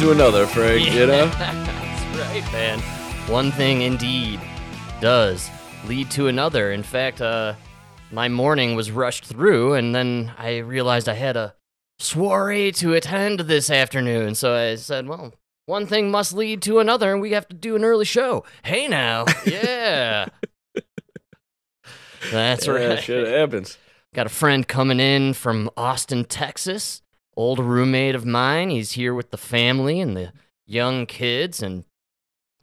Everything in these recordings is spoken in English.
to another, Frank. You know. That's right, man. One thing indeed does lead to another. In fact, uh, my morning was rushed through, and then I realized I had a soiree to attend this afternoon. So I said, well, one thing must lead to another, and we have to do an early show. Hey, now. Yeah. That's yeah, right. Shit happens. Got a friend coming in from Austin, Texas. Old roommate of mine. He's here with the family and the young kids and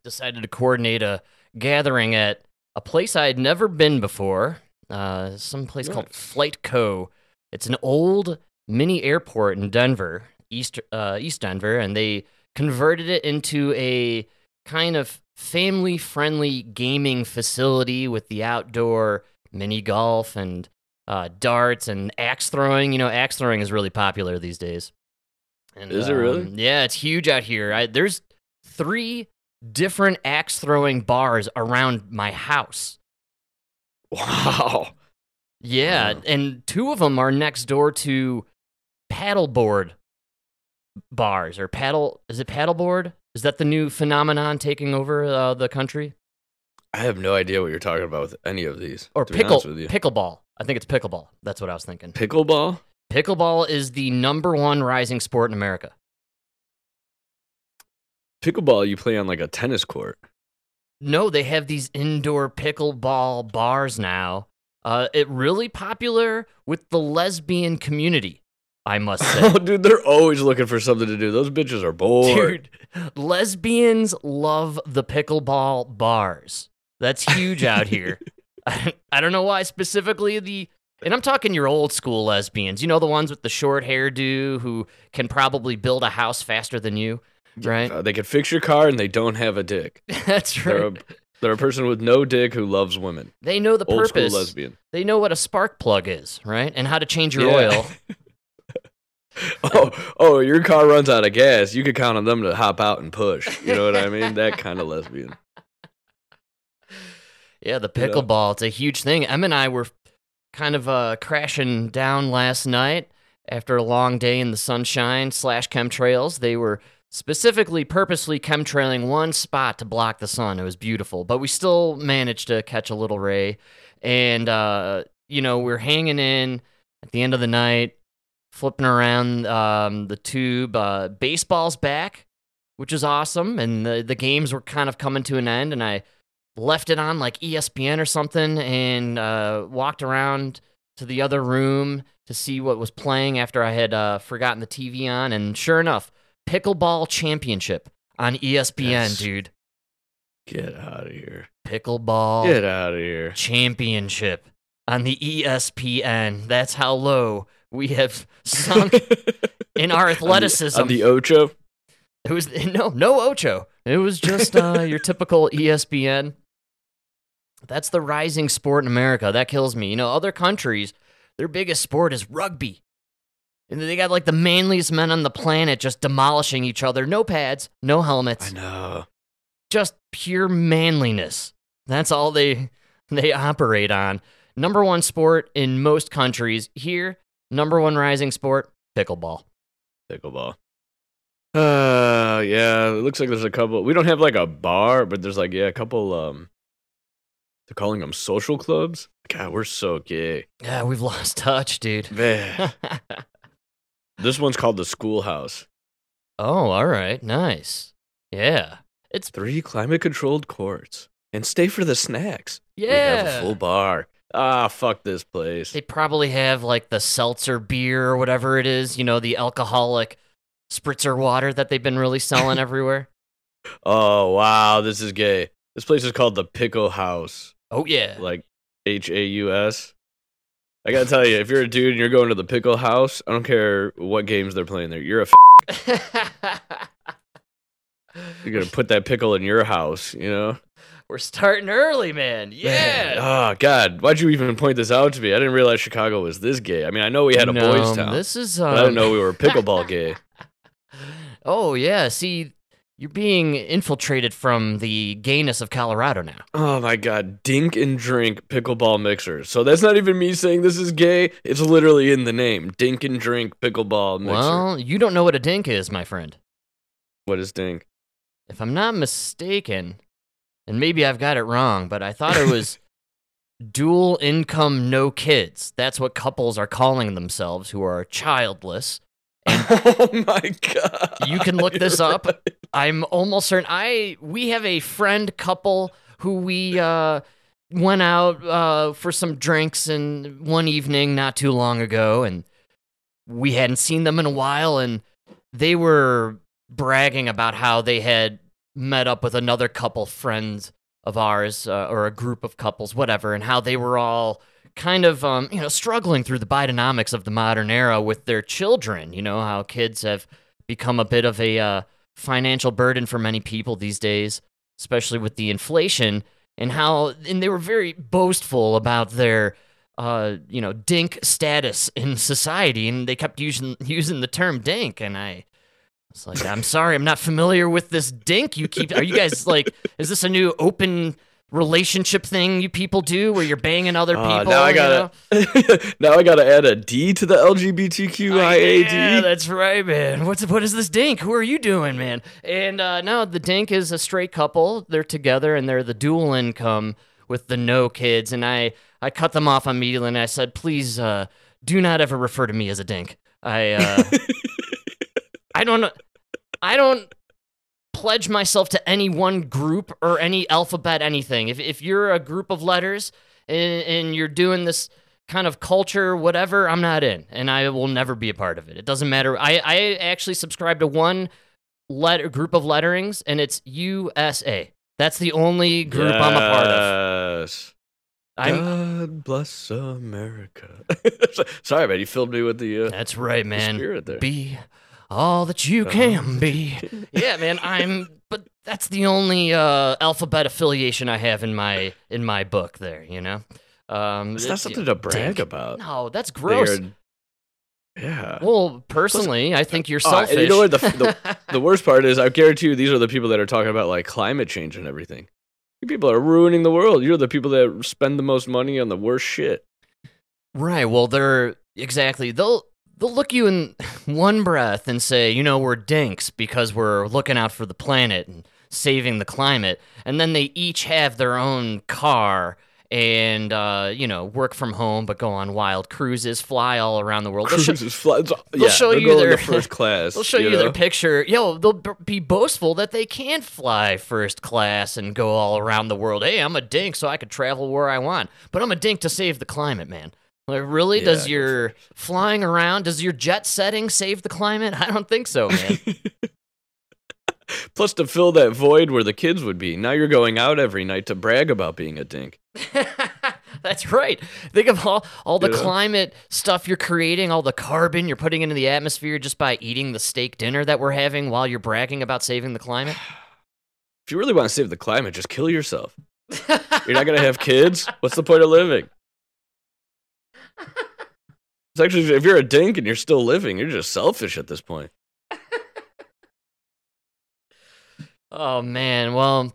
decided to coordinate a gathering at a place I had never been before. Uh, some place called Flight Co. It's an old mini airport in Denver, East uh, East Denver, and they converted it into a kind of family friendly gaming facility with the outdoor mini golf and uh, darts and axe throwing. You know, axe throwing is really popular these days. And, Is it really? um, yeah, it's huge out here. I, there's three different axe throwing bars around my house. Wow. Yeah, Wow. and two of them are next door to paddleboard bars or paddle. Is it paddleboard? Is that the new phenomenon taking over uh, the country? I have no idea what you're talking about with any of these. Or pickle pickleball? I think it's pickleball. That's what I was thinking. Pickleball. Pickleball is the number one rising sport in America. Pickleball, you play on like a tennis court. No, they have these indoor pickleball bars now. Uh, it really popular with the lesbian community, I must say. Oh, dude, they're always looking for something to do. Those bitches are bored. Dude, lesbians love the pickleball bars. That's huge out here. I, I don't know why specifically the and I'm talking your old school lesbians. You know the ones with the short hairdo who can probably build a house faster than you, right? Uh, they can fix your car and they don't have a dick. That's They're right. a, they're a person with no dick who loves women. They know the Old purpose. school lesbian. They know what a spark plug is, right? And how to change your Yeah. oil. Oh, oh, your car runs out of gas. You could count on them to hop out and push. You know what I mean? That kind of lesbian. Yeah, the You know? pickleball, it's a huge thing. Em and I were kind of uh, crashing down last night after a long day in the sunshine slash chemtrails. They were specifically purposely chemtrailing one spot to block the sun. It was beautiful, but we still managed to catch a little ray. And, uh, you know, we're hanging in at the end of the night, flipping around um, the tube. Uh, baseball's back, which is awesome. And the, the games were kind of coming to an end. And I left it on like ESPN or something and uh, walked around to the other room to see what was playing after I had uh, forgotten the TV on. And sure enough, Pickleball Championship on ESPN, Yes. dude. Get out of here. Pickleball Get out of here. Championship on the ESPN. That's how low we have sunk in our athleticism. On the, on the Ocho. It was no, no Ocho. It was just uh, your typical ESPN. That's the rising sport in America. That kills me. You know, other countries, their biggest sport is rugby. And they got like the manliest men on the planet just demolishing each other. No pads, no helmets, I know. just pure manliness. That's all they they operate on. Number one sport in most countries. Here, number one rising sport, pickleball. Pickleball. Uh, yeah. It looks like there's a couple. We don't have like a bar, but there's like yeah, a couple. Um, they're calling them social clubs. God, we're so gay. Yeah, we've lost touch, dude. Man, this one's called the Schoolhouse. Oh, all right. Nice. Yeah. It's Three climate-controlled courts, and stay for the snacks. Yeah, we have a full bar. Ah, fuck this place. They probably have like the seltzer beer or whatever it is, you know, the alcoholic spritzer water that they've been really selling everywhere. Oh wow, this is gay. This place is called the Pickle House. Oh yeah. like H A U S. I gotta tell you, if you're a dude and you're going to the pickle house, I don't care what games they're playing there. You're a f- you're gonna put that pickle in your house, you know? We're starting early, man. Man, Yeah. Oh God, why'd you even point this out to me? I didn't realize Chicago was this gay. I mean, I know we had a No, boys' town, This is um, but I didn't know we were pickleball gay. Oh yeah, see you're being infiltrated from the gayness of Colorado now. Oh my God, dink and drink pickleball mixers. So that's not even me saying this is gay. It's literally in the name. Dink and drink pickleball mixer. Well, you don't know what a dink is, my friend. What is dink? If I'm not mistaken, and maybe I've got it wrong, but I thought it was dual income, no kids. That's what couples are calling themselves who are childless. oh my god! You can look this up. I'm almost certain. I we have a friend couple who we uh, went out uh, for some drinks and one evening not too long ago, and we hadn't seen them in a while, and they were bragging about how they had met up with another couple friends of ours uh, or a group of couples, whatever, and how they were all kind of um, you know struggling through the Bidenomics of the modern era with their children. You know how kids have become a bit of a uh, financial burden for many people these days, especially with the inflation, and how and they were very boastful about their uh, you know dink status in society, and they kept using using the term dink, and I. It's like I'm sorry, I'm not familiar with this dink. You keep. Are you guys like? Is this a new open relationship thing you people do where you're banging other Uh, people? now I you know? gotta now I gotta add a D to the LGBTQIAD. Yeah, that's right, man. What's what is this dink? Who are you doing, man? And uh, no, the dink is a straight couple. They're together and they're the dual income with the no kids. And I I cut them off immediately and I said, please uh, do not ever refer to me as a dink. I uh, I don't know. I don't pledge myself to any one group or any alphabet anything. If if you're a group of letters and, and you're doing this kind of culture, whatever, I'm not in, and I will never be a part of it. It doesn't matter. I I actually subscribe to one letter group of letterings, and it's USA. That's the only group I'm a part of. I'm, God bless America. Sorry, man. You filled me with the, uh, that's right, man. the spirit there. Be all that you Uh-huh. can be. yeah, man. I'm, but that's the only uh, alphabet affiliation I have in my in my book. There, you know. Um, it's not something to brag dink. about. No, that's They gross. are- yeah. Well, personally, I think you're and selfish. you know what the- the- The worst part is, I guarantee you, these are the people that are talking about like climate change and everything. You people are ruining the world. You're the people that spend the most money on the worst shit. right. Well, they're exactly. They'll they'll look you in one breath and say, you know, we're dinks because we're looking out for the planet and saving the climate, and then they each have their own car and uh, you know work from home but go on wild cruises, fly all around the world. They'll show- Cruises, flights. they'll yeah, show you their- first class. They'll show you, their know? picture. Yo, they'll b- be boastful that they can fly first class and go all around the world. Hey, I'm a dink, so I could travel where I want. But I'm a dink to save the climate, man. Like, really? Yeah, does your flying around, does your jet setting save the climate? I don't think so, man. Plus, to fill that void where the kids would be. Now you're going out every night to brag about being a dink. That's right. Think of all, all the know? climate stuff you're creating, all the carbon you're putting into the atmosphere just by eating the steak dinner that we're having while you're bragging about saving the climate. If you really want to save the climate, just kill yourself. You're not gonna have kids. What's the point of living? It's actually if you're a dink and you're still living, you're just selfish at this point. Oh man, well,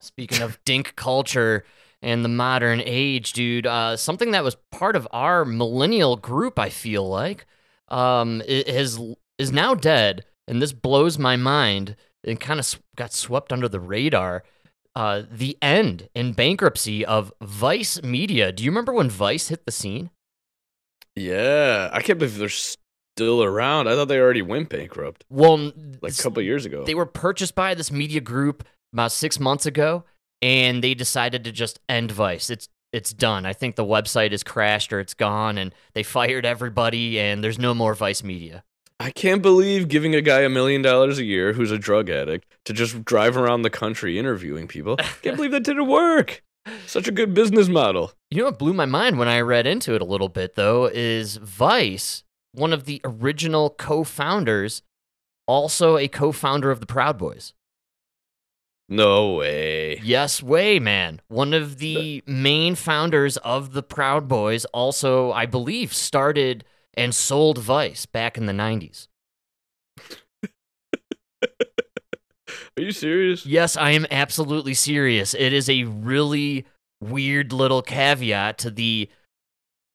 speaking of dink culture and the modern age, dude, uh, something that was part of our millennial group, I feel like, um, is is now dead, and this blows my mind. and kind of got swept under the radar. Uh, the end in bankruptcy of Vice Media. Do you remember when Vice hit the scene? Yeah, I can't believe they're still around. I thought they already went bankrupt Well, like a couple years ago. they were purchased by this media group about six months ago, and they decided to just end Vice. It's it's done. I think the website is crashed or it's gone, and they fired everybody, and there's no more Vice Media. I can't believe giving a guy a million dollars a year who's a drug addict to just drive around the country interviewing people. Can't believe that didn't work. Such a good business model. You know what blew my mind when I read into it a little bit, though, is Vice, one of the original co founders, also a co founder of the Proud Boys. No way. Yes, way, man. One of the main founders of the Proud Boys also, I believe, started and sold Vice back in the 90s. Are you serious? Yes, I am absolutely serious. It is a really weird little caveat to the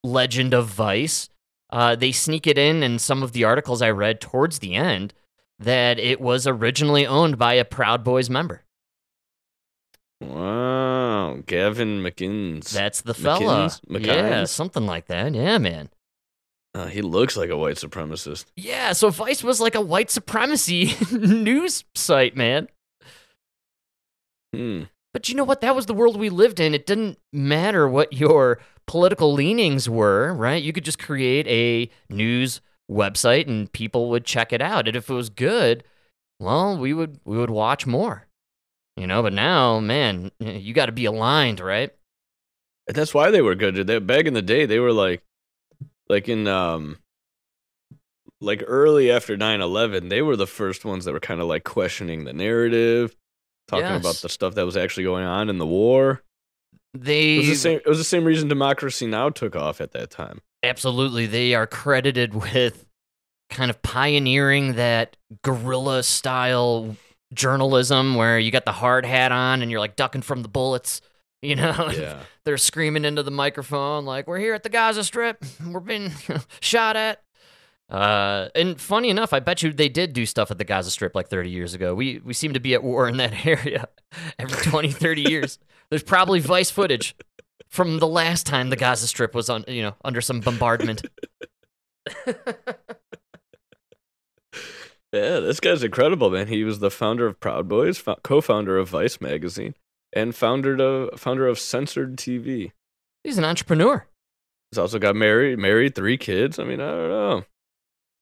legend of Vice. Uh, they sneak it in in some of the articles I read towards the end. that it was originally owned by a Proud Boys member. Wow, Gavin McInnes. That's the fella. McInnes? Yeah, something like that. Yeah, man. Uh, he looks like a white supremacist. Yeah, so Vice was like a white supremacy news site, man. Hmm. But you know what? That was the world we lived in. It didn't matter what your political leanings were, right? You could just create a news website and people would check it out. And if it was good, well, we would we would watch more. You know, but now, man, you got to be aligned, right? And that's why they were good. They, back in the day, they were like, like in um, like early after 9-11, they were the first ones that were kind of like questioning the narrative, talking about the stuff that was actually going on in the war. It They was the same. It was the same reason Democracy Now took off at that time. Absolutely. They are credited with kind of pioneering that guerrilla style journalism where you got the hard hat on and you're like ducking from the bullets. You know, Yeah. they're screaming into the microphone like, "We're here at the Gaza Strip. We're being shot at." Uh, and funny enough, I bet you they did do stuff at the Gaza Strip like 30 years ago. We we seem to be at war in that area every 20, 30 years. There's probably vice footage from the last time the Gaza Strip was on, you know, under some bombardment. Yeah, this guy's incredible, man. He was the founder of Proud Boys, fo- co-founder of Vice magazine, and founder of founder of Censored TV. He's an entrepreneur. He's also got married, married, three kids. I mean, I don't know.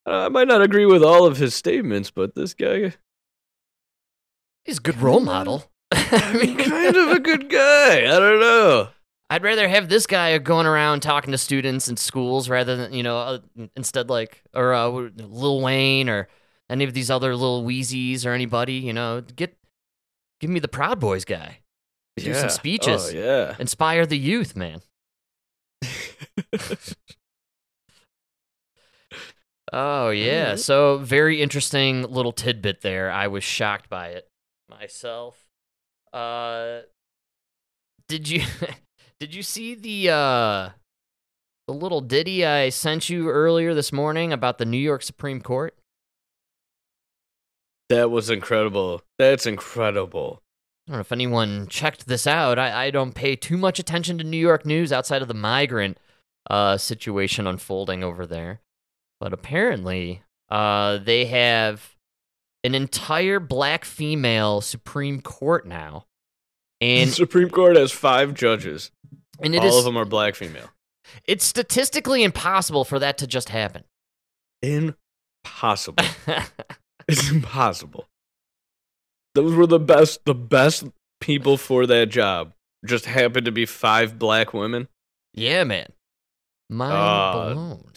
I might not agree with all of his statements, but this guy, He's a good role model. I mean, kind of a good guy. I don't know. I'd rather have this guy going around talking to students in schools rather than, you know, uh, instead like, or uh, Lil Wayne or any of these other little Wheezies or anybody, you know, get, give me the Proud Boys guy. Do some speeches. Oh yeah. Inspire the youth, man. Oh, yeah. So, very interesting little tidbit there. I was shocked by it myself. Uh, did you did you see the uh the little ditty I sent you earlier this morning about the New York Supreme Court? that was incredible. That's incredible. I don't know if anyone checked this out. I, I don't pay too much attention to New York news outside of the migrant uh, situation unfolding over there. But apparently, uh, they have an entire black female Supreme Court now. And the Supreme Court has five judges. and it all is of them are black female. it's statistically impossible for that to just happen. Impossible. It's impossible. Those were the best, the best people for that job. Just happened to be five black women. yeah, man. Mind Uh, blown.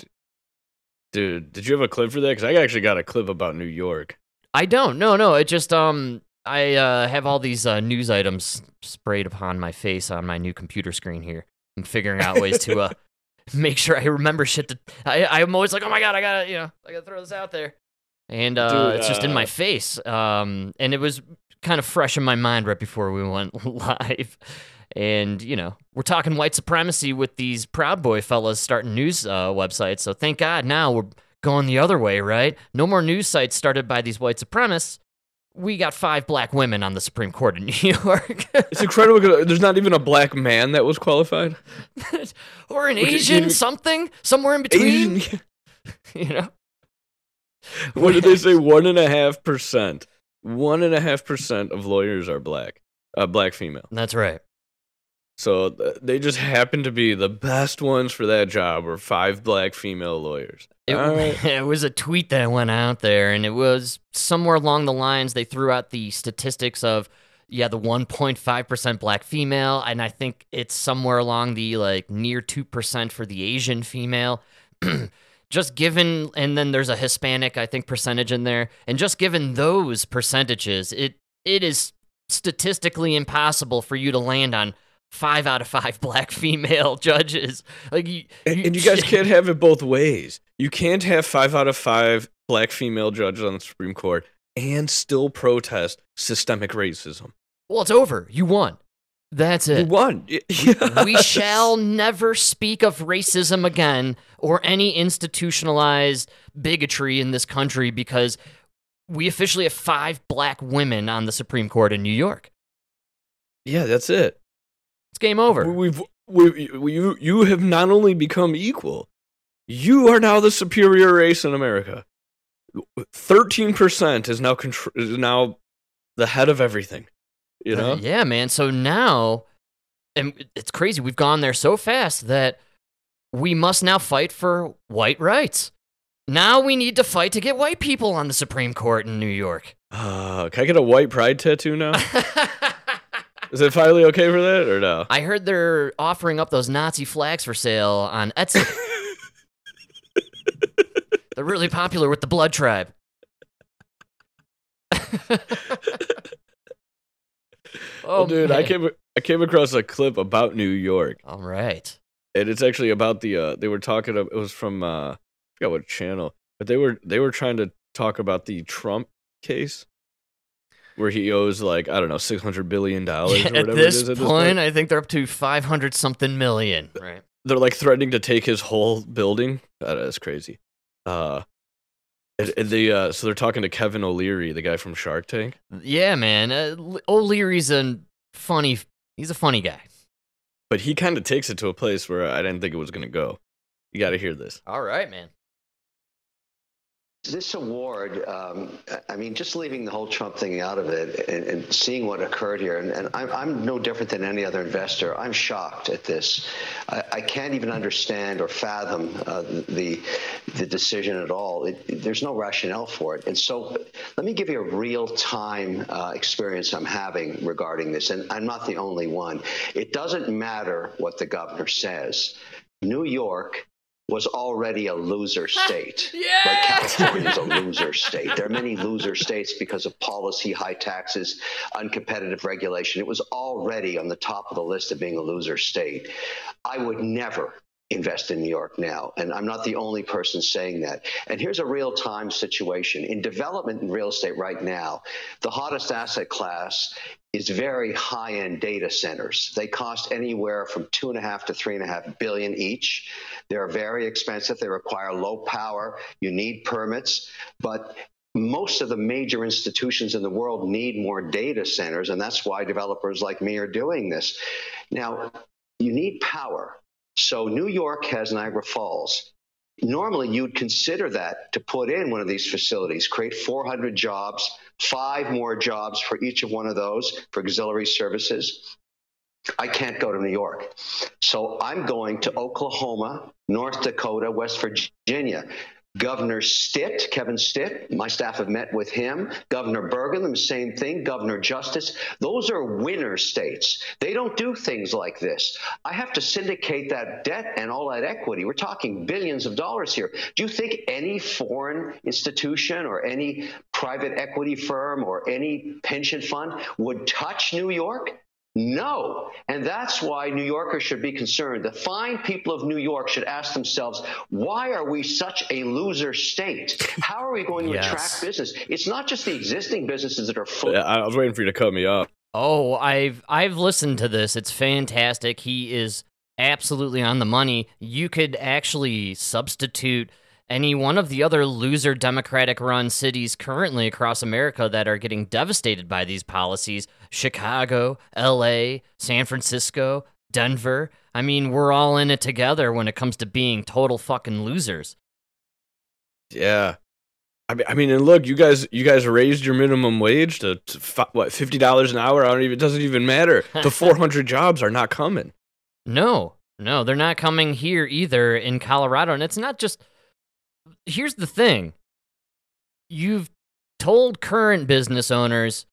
Dude, did you have a clip for that? Because I actually got a clip about New York. I don't. No, no. It just um I uh, have all these uh, news items sprayed upon my face on my new computer screen here. I'm figuring out ways to uh make sure I remember shit to I I'm always like, "Oh my god, I got to, you know, I got to throw this out there." And uh Dude, it's just in my uh, face. Um and it was kind of fresh in my mind right before we went live. And, you know, we're talking white supremacy with these Proud Boy fellas starting news uh, websites. So thank God now we're going the other way, right? No more news sites started by these white supremacists. We got five black women on the Supreme Court in New York. It's incredible. There's not even a black man that was qualified. or an Asian even- something, somewhere in between. Asian. You know? What did they say? One and a half percent. One and a half percent of lawyers are black. Uh, black female. That's right. So th- they just happen to be the best ones for that job. Were five black female lawyers. It, right. it was a tweet that went out there, and it was somewhere along the lines they threw out the statistics of yeah the 1.5% black female, and I think it's somewhere along the like near two percent for the Asian female. just given, and then there's a Hispanic I think percentage in there, and just given those percentages, it it is statistically impossible for you to land on five out of five black female judges. Like you, And, and you guys can't have it both ways. You can't have five out of five black female judges on the Supreme Court and still protest systemic racism. Well, it's over. You won. That's You it. won. We shall never speak of racism again or any institutionalized bigotry in this country because we officially have five black women on the Supreme Court in New York. Yeah, that's it. It's game over. We've we, we, you you have not only become equal, you are now the superior race in America. Thirteen percent is now contr- is now the head of everything. You know? Uh, yeah, man. So now, and it's crazy. We've gone there so fast that we must now fight for white rights. Now we need to fight to get white people on the Supreme Court in New York. Uh, can I get a white pride tattoo now? Is it finally okay for that or no? I heard they're offering up those Nazi flags for sale on Etsy. they're really popular with the Blood Tribe. oh, dude, I came I came across a clip about New York, All right. and it's actually about the. Uh, they were talking. Of, it was from uh, I forgot what channel, but they were they were trying to talk about the Trump case, where he owes like I don't know six hundred billion dollars Yeah, or whatever at this, it is. At this point, point, I think they're up to 500 something million. Right. they're like threatening to take his whole building. That is crazy. Uh, they uh, so they're talking to Kevin O'Leary, the guy from Shark Tank. Yeah, man. Uh, O'Leary's a funny. He's a funny guy. but he kind of takes it to a place where I didn't think it was going to go. You got to hear this. All right, man. This award, um, I mean, just leaving the whole Trump thing out of it and, and seeing what occurred here, and, and I'm, I'm no different than any other investor. I'm shocked at this. I, I can't even understand or fathom uh, the the decision at all. It, there's no rationale for it. And so, let me give you a real time uh, experience I'm having regarding this, and I'm not the only one. It doesn't matter what the governor says. New York was already a loser state. Like Yeah. California is a loser state. There are many loser states because of policy, high taxes, uncompetitive regulation. It was already on the top of the list of being a loser state. I would never invest in New York now. And I'm not the only person saying that. And here's a real time situation. In development in real estate right now, the hottest asset class is very high end data centers. They cost anywhere from two and a half to three and a half billion each. They're very expensive. They require low power. You need permits. But most of the major institutions in the world need more data centers, and that's why developers like me are doing this. Now, you need power. So, New York has Niagara Falls. Normally, you'd consider that to put in one of these facilities, create 400 jobs, five more jobs for each of one of those for auxiliary services. I can't go to New York. So I'm going to Oklahoma, North Dakota, West Virginia. Governor Stitt, Kevin Stitt, my staff have met with him. Governor Burgum, the same thing. Governor Justice. Those are winner states. They don't do things like this. I have to syndicate that debt and all that equity. We're talking billions of dollars here. Do you think any foreign institution or any private equity firm or any pension fund would touch New York? No. And that's why New Yorkers should be concerned. The fine people of New York should ask themselves, why are we such a loser state? How are we going to Yes. attract business? It's not just the existing businesses that are full. Yeah, I was waiting for you to cut me off. Oh, I've I've listened to this. It's fantastic. He is absolutely on the money. You could actually substitute any one of the other loser democratic run cities currently across America that are getting devastated by these policies. Chicago, LA, San Francisco, Denver. I mean, we're all in it together when it comes to being total fucking losers. Yeah. I mean, I mean, and look, you guys, you guys raised your minimum wage to, to what fifty dollars an hour. I don't even. It doesn't even matter. The four hundred jobs are not coming. No, no, they're not coming here either in Colorado. And it's not just. Here's the thing you've told current business owners,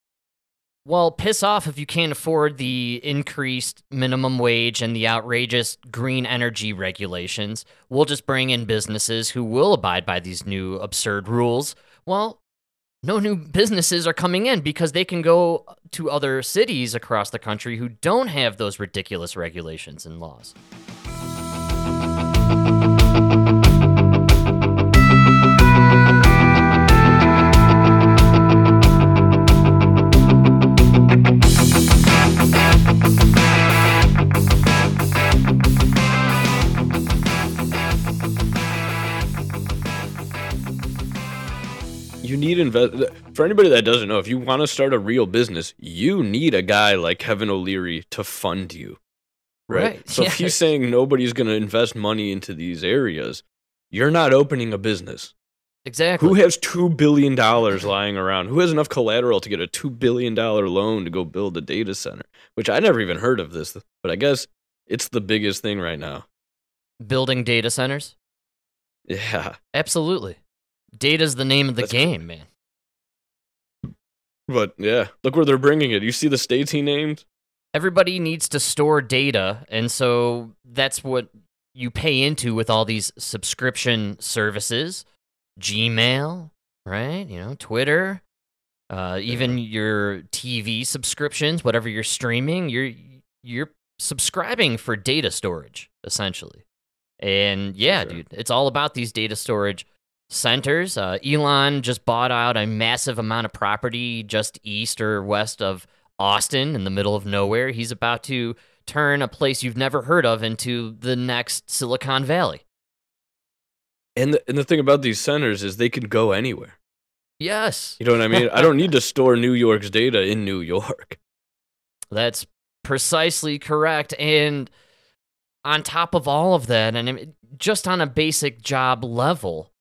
well, piss off if you can't afford the increased minimum wage and the outrageous green energy regulations. We'll just bring in businesses who will abide by these new absurd rules. Well, no new businesses are coming in because they can go to other cities across the country who don't have those ridiculous regulations and laws. Need invest for anybody that doesn't know if you want to start a real business you need a guy like kevin o'leary to fund you right, Right, so if he's saying nobody's going to invest money into these areas you're not opening a business. Exactly. who has two billion dollars lying around? Who has enough collateral to get a two billion dollar loan to go build a data center? Which i never even heard of this but i guess it's the biggest thing right now. Building data centers? yeah. Absolutely. Data's the name of the That's- game, man. but yeah look where they're bringing it you see the states he named Everybody needs to store data, and so that's what you pay into with all these subscription services. Gmail, right? You know, Twitter, uh, even your TV subscriptions, whatever you're streaming, you're you're subscribing for data storage essentially. And yeah, Sure. dude, it's all about these data storage centers. Uh, Elon just bought out a massive amount of property just east or west of Austin in the middle of nowhere. He's about to turn a place you've never heard of into the next Silicon Valley. And the, and the thing about these centers is they can go anywhere. Yes. You know what I mean? I don't need to store New York's data in New York. That's precisely correct. And on top of all of that, and just on a basic job level,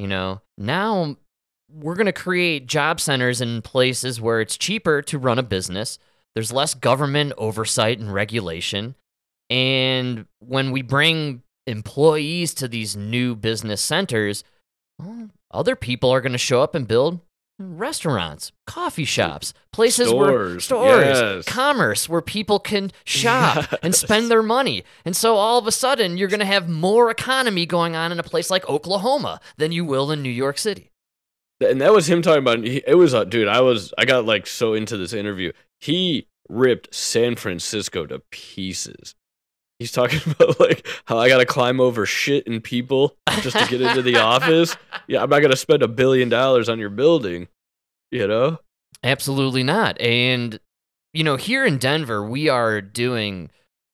you know, now we're going to create job centers in places where it's cheaper to run a business. There's less government oversight and regulation. And when we bring employees to these new business centers, well, other people are going to show up and build restaurants, coffee shops, places where Stores, stores, yes. commerce where people can shop and spend their money. And so all of a sudden, you're going to have more economy going on in a place like Oklahoma than you will in New York City. And that was him talking about. It was a dude. I was. I got like so into this interview. He ripped San Francisco to pieces. He's talking about like how I got to climb over shit and people just to get into the office. Yeah, I'm not gonna spend a billion dollars on your building. You know? Absolutely not. And you know, here in Denver, we are doing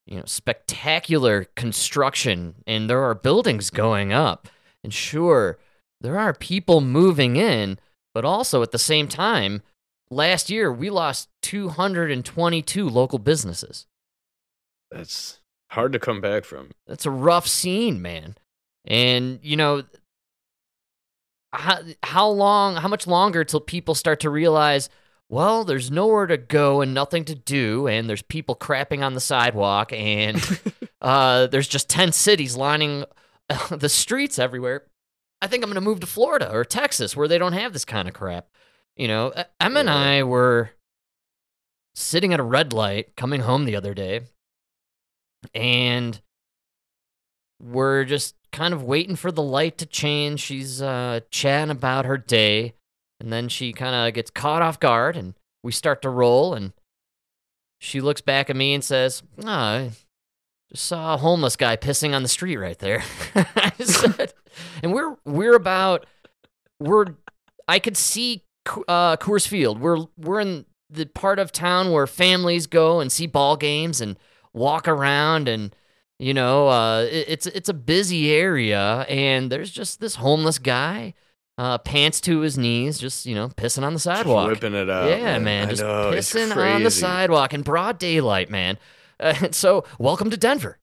you know spectacular construction, and there are buildings going up. And sure, there are people moving in, but also at the same time, last year we lost 222 local businesses. That's hard to come back from. That's a rough scene, man. And you know, how how long, how much longer till people start to realize, well, there's nowhere to go and nothing to do, and there's people crapping on the sidewalk, and uh, there's just ten cities lining the streets everywhere. I think I'm gonna move to Florida or Texas where they don't have this kind of crap. You know, E- Em and I were sitting at a red light coming home the other day, and we're just kind of waiting for the light to change. She's uh, chatting about her day, and then she kind of gets caught off guard, and we start to roll, and she looks back at me and says, "Ah, I just saw a homeless guy pissing on the street right there." Said, and we're we're about we're I could see uh, Coors Field. We're we're in the part of town where families go and see ball games and walk around and you know uh, it- it's it's a busy area and there's just this homeless guy uh, pants to his knees just you know pissing on the Just sidewalk. whipping it out. yeah man. I just know, pissing on the sidewalk in broad daylight man. Uh, so welcome to denver.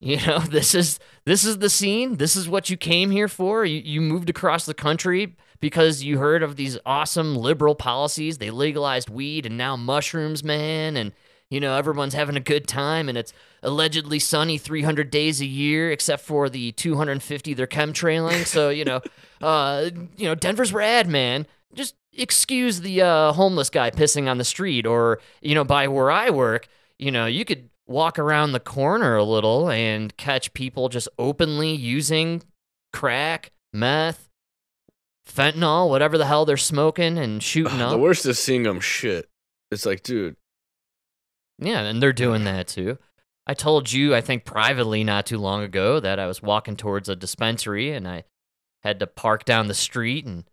You know this is this is the scene. This is what you came here for. You, you moved across the country because you heard of these awesome liberal policies. They legalized weed and now mushrooms man and you know everyone's having a good time and it's allegedly sunny 300 days a year except for the 250 they're chemtrailing. So you know uh you know denver's rad man. Just excuse the uh, homeless guy pissing on the street or you know by where i work you know you could walk around the corner a little and catch people just openly using crack meth fentanyl whatever the hell they're smoking and shooting the up. worst is seeing them shit. It's like, dude, Yeah, and they're doing that too. I told you, I think privately not too long ago, that I was walking towards a dispensary and I had to park down the street and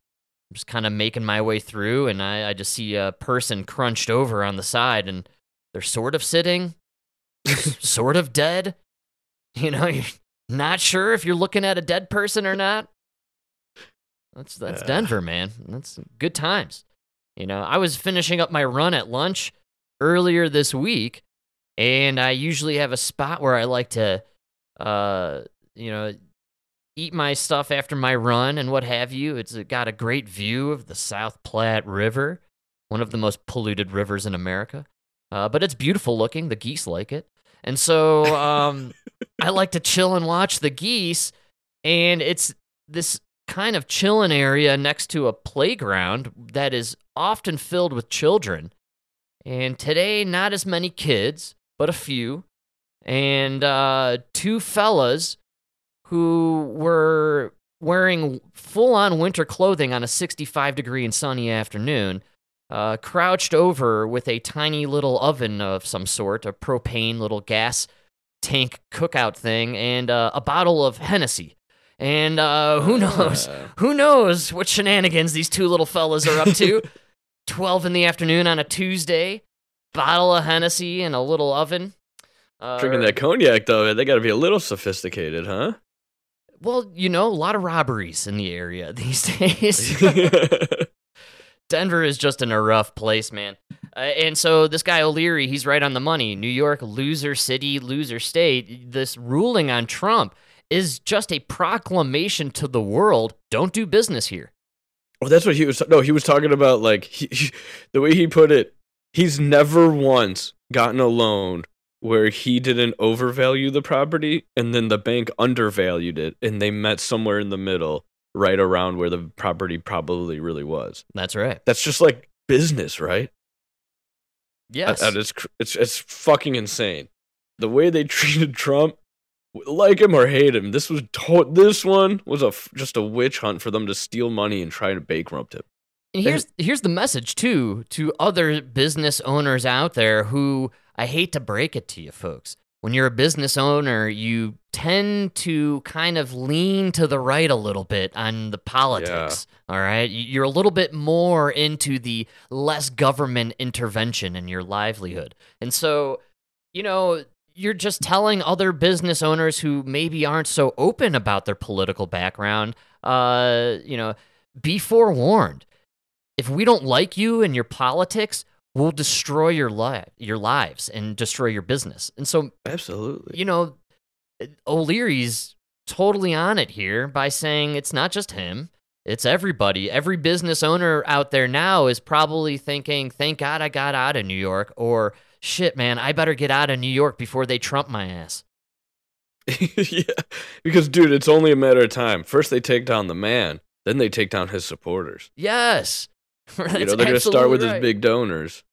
just kind of making my way through. And I, I just see a person crunched over on the side and they're sort of sitting, sort of dead. You know, you're not sure if you're looking at a dead person or not. That's that's Yeah. Denver, man. That's good times. You know, I was finishing up my run at lunch earlier this week, and I usually have a spot where I like to, uh, you know, eat my stuff after my run and what have you. It's got a great view of the South Platte River, one of the most polluted rivers in America. Uh, but it's beautiful looking. The geese like it, and so um, I like to chill and watch the geese. And it's this kind of chilling area next to a playground that is often filled with children. And today, not as many kids, but a few. And uh, two fellas who were wearing full on winter clothing on a 65 degree and sunny afternoon, uh, crouched over with a tiny little oven of some sort, a propane little gas tank cookout thing, and uh, a bottle of Hennessy. And uh, who knows? Uh, Who knows what shenanigans these two little fellas are up to? 12 in the afternoon on a Tuesday, bottle of Hennessy and a little oven. Uh, drinking that cognac though, they got to be a little sophisticated, huh? Well, you know, a lot of robberies in the area these days. Denver is just in a rough place, man. Uh, and so this guy O'Leary, he's right on the money. New York, loser city, loser state. This ruling on Trump is just a proclamation to the world: don't do business here. Well, that's what he was. No, he was talking about like he, he- the way he put it. He's never once gotten a loan where he didn't overvalue the property and then the bank undervalued it, and they met somewhere in the middle, right around where the property probably really was. That's right. That's just like business, right? Yes. And it's it's it's fucking insane. The way they treated Trump, like him or hate him, this was to- this one was a f- just a witch hunt for them to steal money and try to bankrupt him. And here's here's the message too to other business owners out there who I hate to break it to you folks. When you're a business owner, you tend to kind of lean to the right a little bit on the politics. All right? You're a little bit more into the less government intervention in your livelihood. And so, you know, you're just telling other business owners who maybe aren't so open about their political background, uh, you know, be forewarned if we don't like you and your politics, we'll destroy your li- your lives and destroy your business. And so, Absolutely. you know, O'Leary's totally on it here by saying it's not just him, it's everybody. Every business owner out there now is probably thinking, "Thank God I got out of New York," or "Shit, man, I better get out of New York before they trump my ass." yeah, because dude, it's only a matter of time. First they take down the man, then they take down his supporters. Yes. you know, they're gonna start with absolutely his big donors.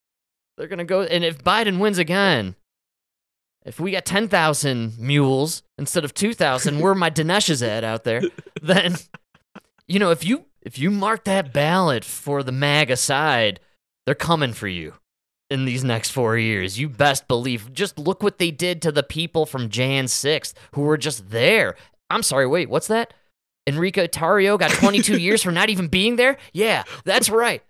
They're gonna go, and if Biden wins again, if we got ten thousand mules instead of two thousand, where my Dinesh is at out there, then you know if you if you mark that ballot for the MAGA side, they're coming for you in these next four years. You best believe. Just look what they did to the people from Jan 6th who were just there. I'm sorry, wait, what's that? Enrico Tarrio got 22 years for not even being there? Yeah, that's right.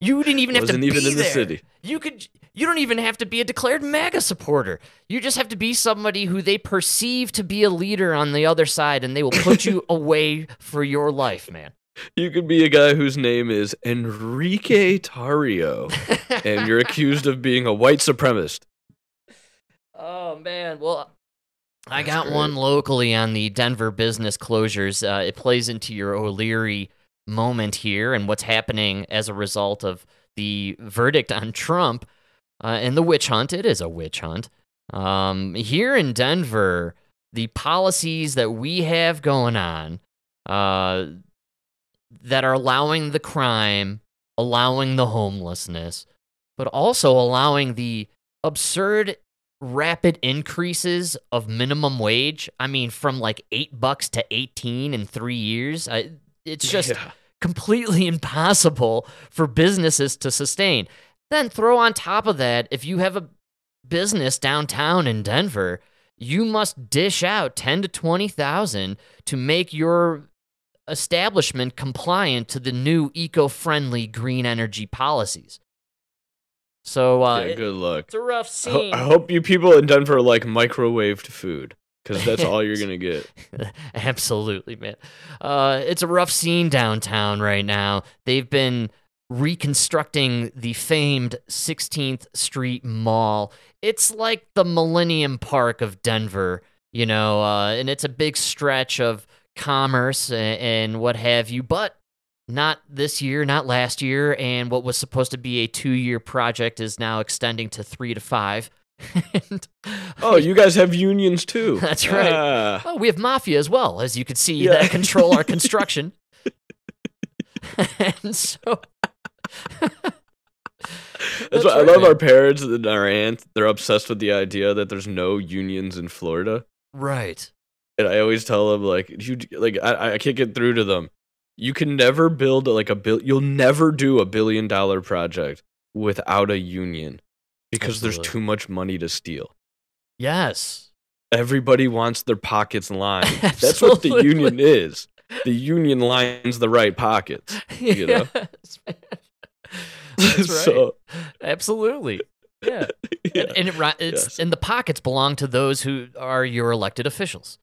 You didn't even have to even be in the city. You could you don't even have to be a declared MAGA supporter. You just have to be somebody who they perceive to be a leader on the other side and they will put you away for your life, man. You could be a guy whose name is Enrique Tarrio, and you're accused of being a white supremacist. Oh man, well I That's got great. one locally on the Denver business closures. Uh, it plays into your O'Leary moment here and what's happening as a result of the verdict on Trump uh, and the witch hunt. It is a witch hunt. Um, here in Denver, the policies that we have going on uh, that are allowing the crime, allowing the homelessness, but also allowing the absurd rapid increases of minimum wage. I mean, from like eight bucks to 18 in three years. I, it's just Yeah. completely impossible for businesses to sustain. Then throw on top of that, if you have a business downtown in Denver, you must dish out 10 to 20,000 to make your establishment compliant to the new eco-friendly green energy policies. So uh, yeah, good luck. it's a rough I ho- scene. I hope you people in Denver like microwaved food. because that's all you're gonna get. Absolutely, man. Uh, it's a rough scene downtown right now. They've been reconstructing the famed 16th Street Mall. It's like the Millennium Park of Denver, you know, uh, and it's a big stretch of commerce and, and what have you, but not this year, not last year, and what was supposed to be a two year project is now extending to three to five. and, Oh, you guys have unions too. That's right. Ah. oh, we have mafia as well, as you can see, Yeah. that control our construction. and so. That's, why I love man. our parents and our aunt. They're obsessed with the idea that there's no unions in Florida. Right. And I always tell them like you like I, I can't get through to them. You can never build like a bill. You'll never do a billion dollar project without a union because there's too much money to steal. Yes. Everybody wants their pockets lined. That's what the union is. The union lines the right pockets. You know? Yes. That's right. so Absolutely. Yeah. yeah. And, and it, it's Yes. and the pockets belong to those who are your elected officials.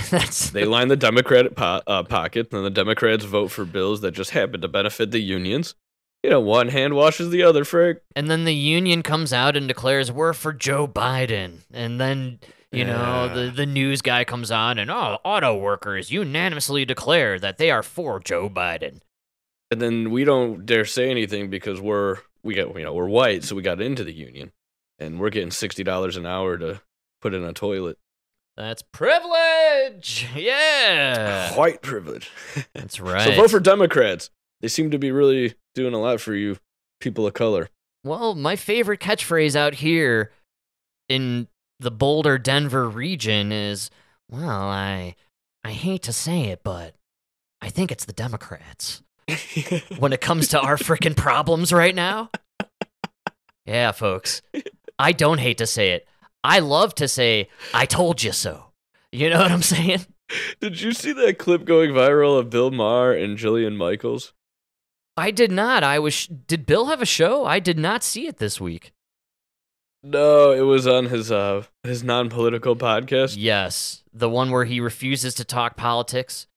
That's they line the Democratic po- uh, pocket, and the Democrats vote for bills that just happen to benefit the unions. You know, one hand washes the other, Frick. And then the union comes out and declares we're for Joe Biden. And then, you know, Yeah. the, the news guy comes on and, oh, auto workers unanimously declare that they are for Joe Biden. And then we don't dare say anything because we're we got you know we're white, so we got into the union, and we're getting sixty dollars an hour to put in a toilet. That's privilege. Yeah. White privilege. That's right. So vote for Democrats. They seem to be really doing a lot for you people of color. Well, my favorite catchphrase out here in the Boulder, Denver region is, well, I I hate to say it, but I think it's the Democrats. when it comes to our freaking problems right now. Yeah, folks. I don't hate to say it. I love to say, I told you so. You know what I'm saying? Did you see that clip going viral of Bill Maher and Jillian Michaels? I did not. I was. Did Bill have a show? I did not see it this week. No, it was on his uh his non-political podcast. Yes, the one where he refuses to talk politics.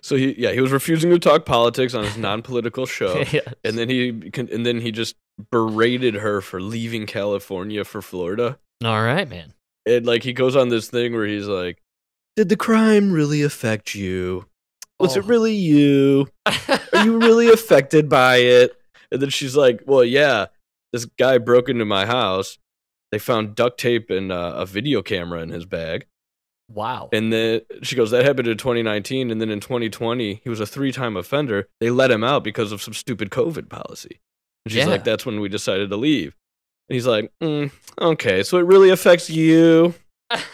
So he yeah, he was refusing to talk politics on his non-political show. Yes. and then he and then he just berated her for leaving California for Florida. All right, man. And like he goes on this thing where he's like, "Did the crime really affect you? Was it Oh. really you? Are you really affected by it?" And then she's like, "Well, yeah. This guy broke into my house. They found duct tape and uh, a video camera in his bag. wow. And then she goes, that happened in 2019. And then in 2020, he was a three time offender. They let him out because of some stupid COVID policy. And she's Yeah. like, that's when we decided to leave. And he's like, mm, okay, so it really affects you. it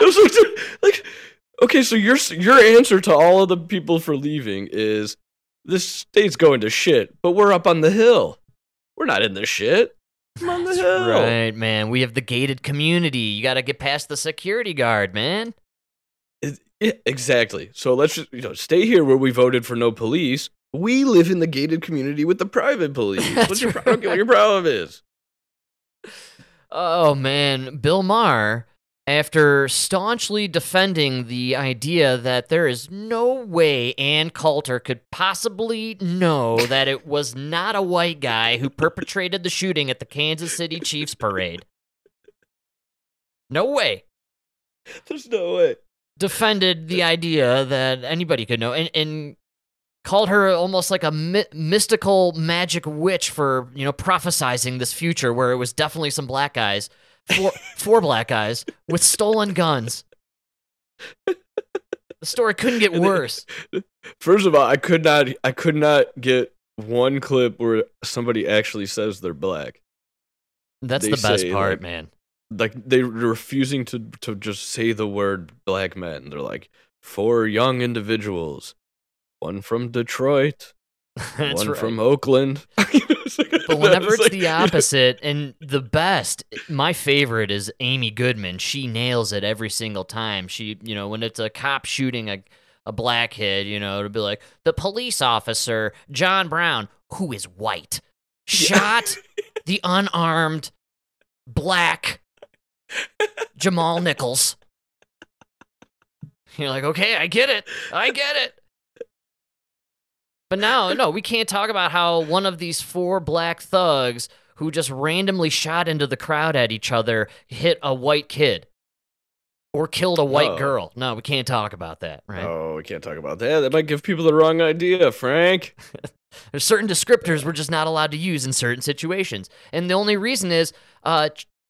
was like, like, okay, so your your answer to all of the people for leaving is this state's going to shit, but we're up on the hill. We're not in the shit. I'm on the That's hill. right, man. We have the gated community. You got to get past the security guard, man. It- yeah, exactly. So let's just you know stay here where we voted for no police. We live in the gated community with the private police. What's your, pro- I don't get what your problem is? Oh man, Bill Maher, after staunchly defending the idea that there is no way Ann Coulter could possibly know that it was not a white guy who perpetrated the shooting at the Kansas City Chiefs parade. No way. There's no way. Defended the idea that anybody could know and, and called her almost like a my- mystical magic witch for, you know, prophesizing this future where it was definitely some black guys, four, four black guys with stolen guns. The story couldn't get worse. First of all, I could not. I could not get one clip where somebody actually says they're black. That's they the best part, like- man. Like they're refusing to to just say the word black men. They're like four young individuals, one from Detroit, one right. from Oakland. But whenever it's the opposite, and the best, my favorite is Amy Goodman. She nails it every single time. She, you know, when it's a cop shooting a, a black kid, you know, it'll be like, the police officer, John Brown, who is white, shot the unarmed black Jamal Nichols. You're like, okay, I get it. I get it. But now, no, we can't talk about how one of these four black thugs who just randomly shot into the crowd at each other hit a white kid or killed a white Oh. girl. No, we can't talk about that, right? Oh, we can't talk about that. That might give people the wrong idea, Frank. There's certain descriptors we're just not allowed to use in certain situations. And the only reason is uh,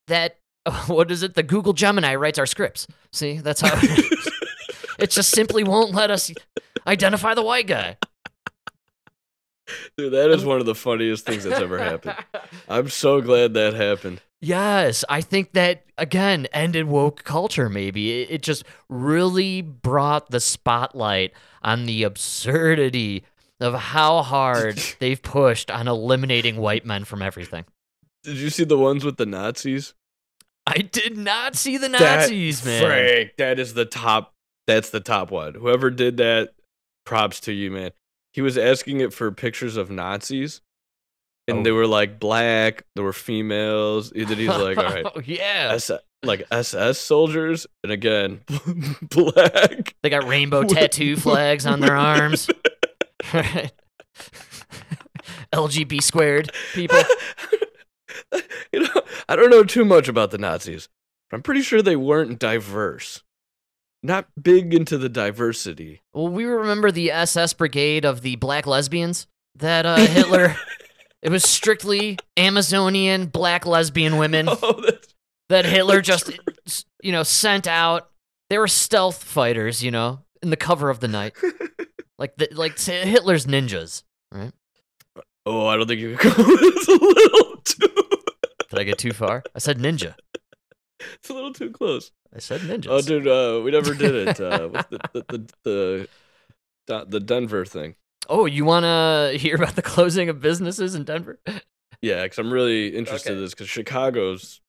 that, what is it? The Google Gemini writes our scripts. See, that's how it, it just simply won't let us identify the white guy. Dude, that is one of the funniest things that's ever happened. I'm so glad that happened. Yes, I think that again ended woke culture. Maybe it, it just really brought the spotlight on the absurdity of how hard they've pushed on eliminating white men from everything. Did you see the ones with the Nazis? I did not see the That- Nazis, man. Frank, that is the top. That's the top one. Whoever did that, props to you, man. He was asking it for pictures of Nazis, and Oh. they were like black. There were females. And then he's like, all right, yeah, S- like SS soldiers, and again, black. they got rainbow tattoo flags on their arms. LGB squared people. you know, I don't know too much about the Nazis, but I'm pretty sure they weren't diverse. Not big into the diversity. Well, we remember the SS brigade of the black lesbians that uh, Hitler. it was strictly Amazonian black lesbian women Oh, that Hitler just, right. you know, sent out. They were stealth fighters, you know, in the cover of the night, like the, like Hitler's ninjas. Right? Oh, I don't think you could call It's a little too. Did I get too far? I said ninja. It's a little too close. I said ninjas. Oh, dude, uh, we never did it. Uh, the, the, the the the Denver thing. Oh, you want to hear about the closing of businesses in Denver? Yeah, because I'm really interested Okay. in this because Chicago's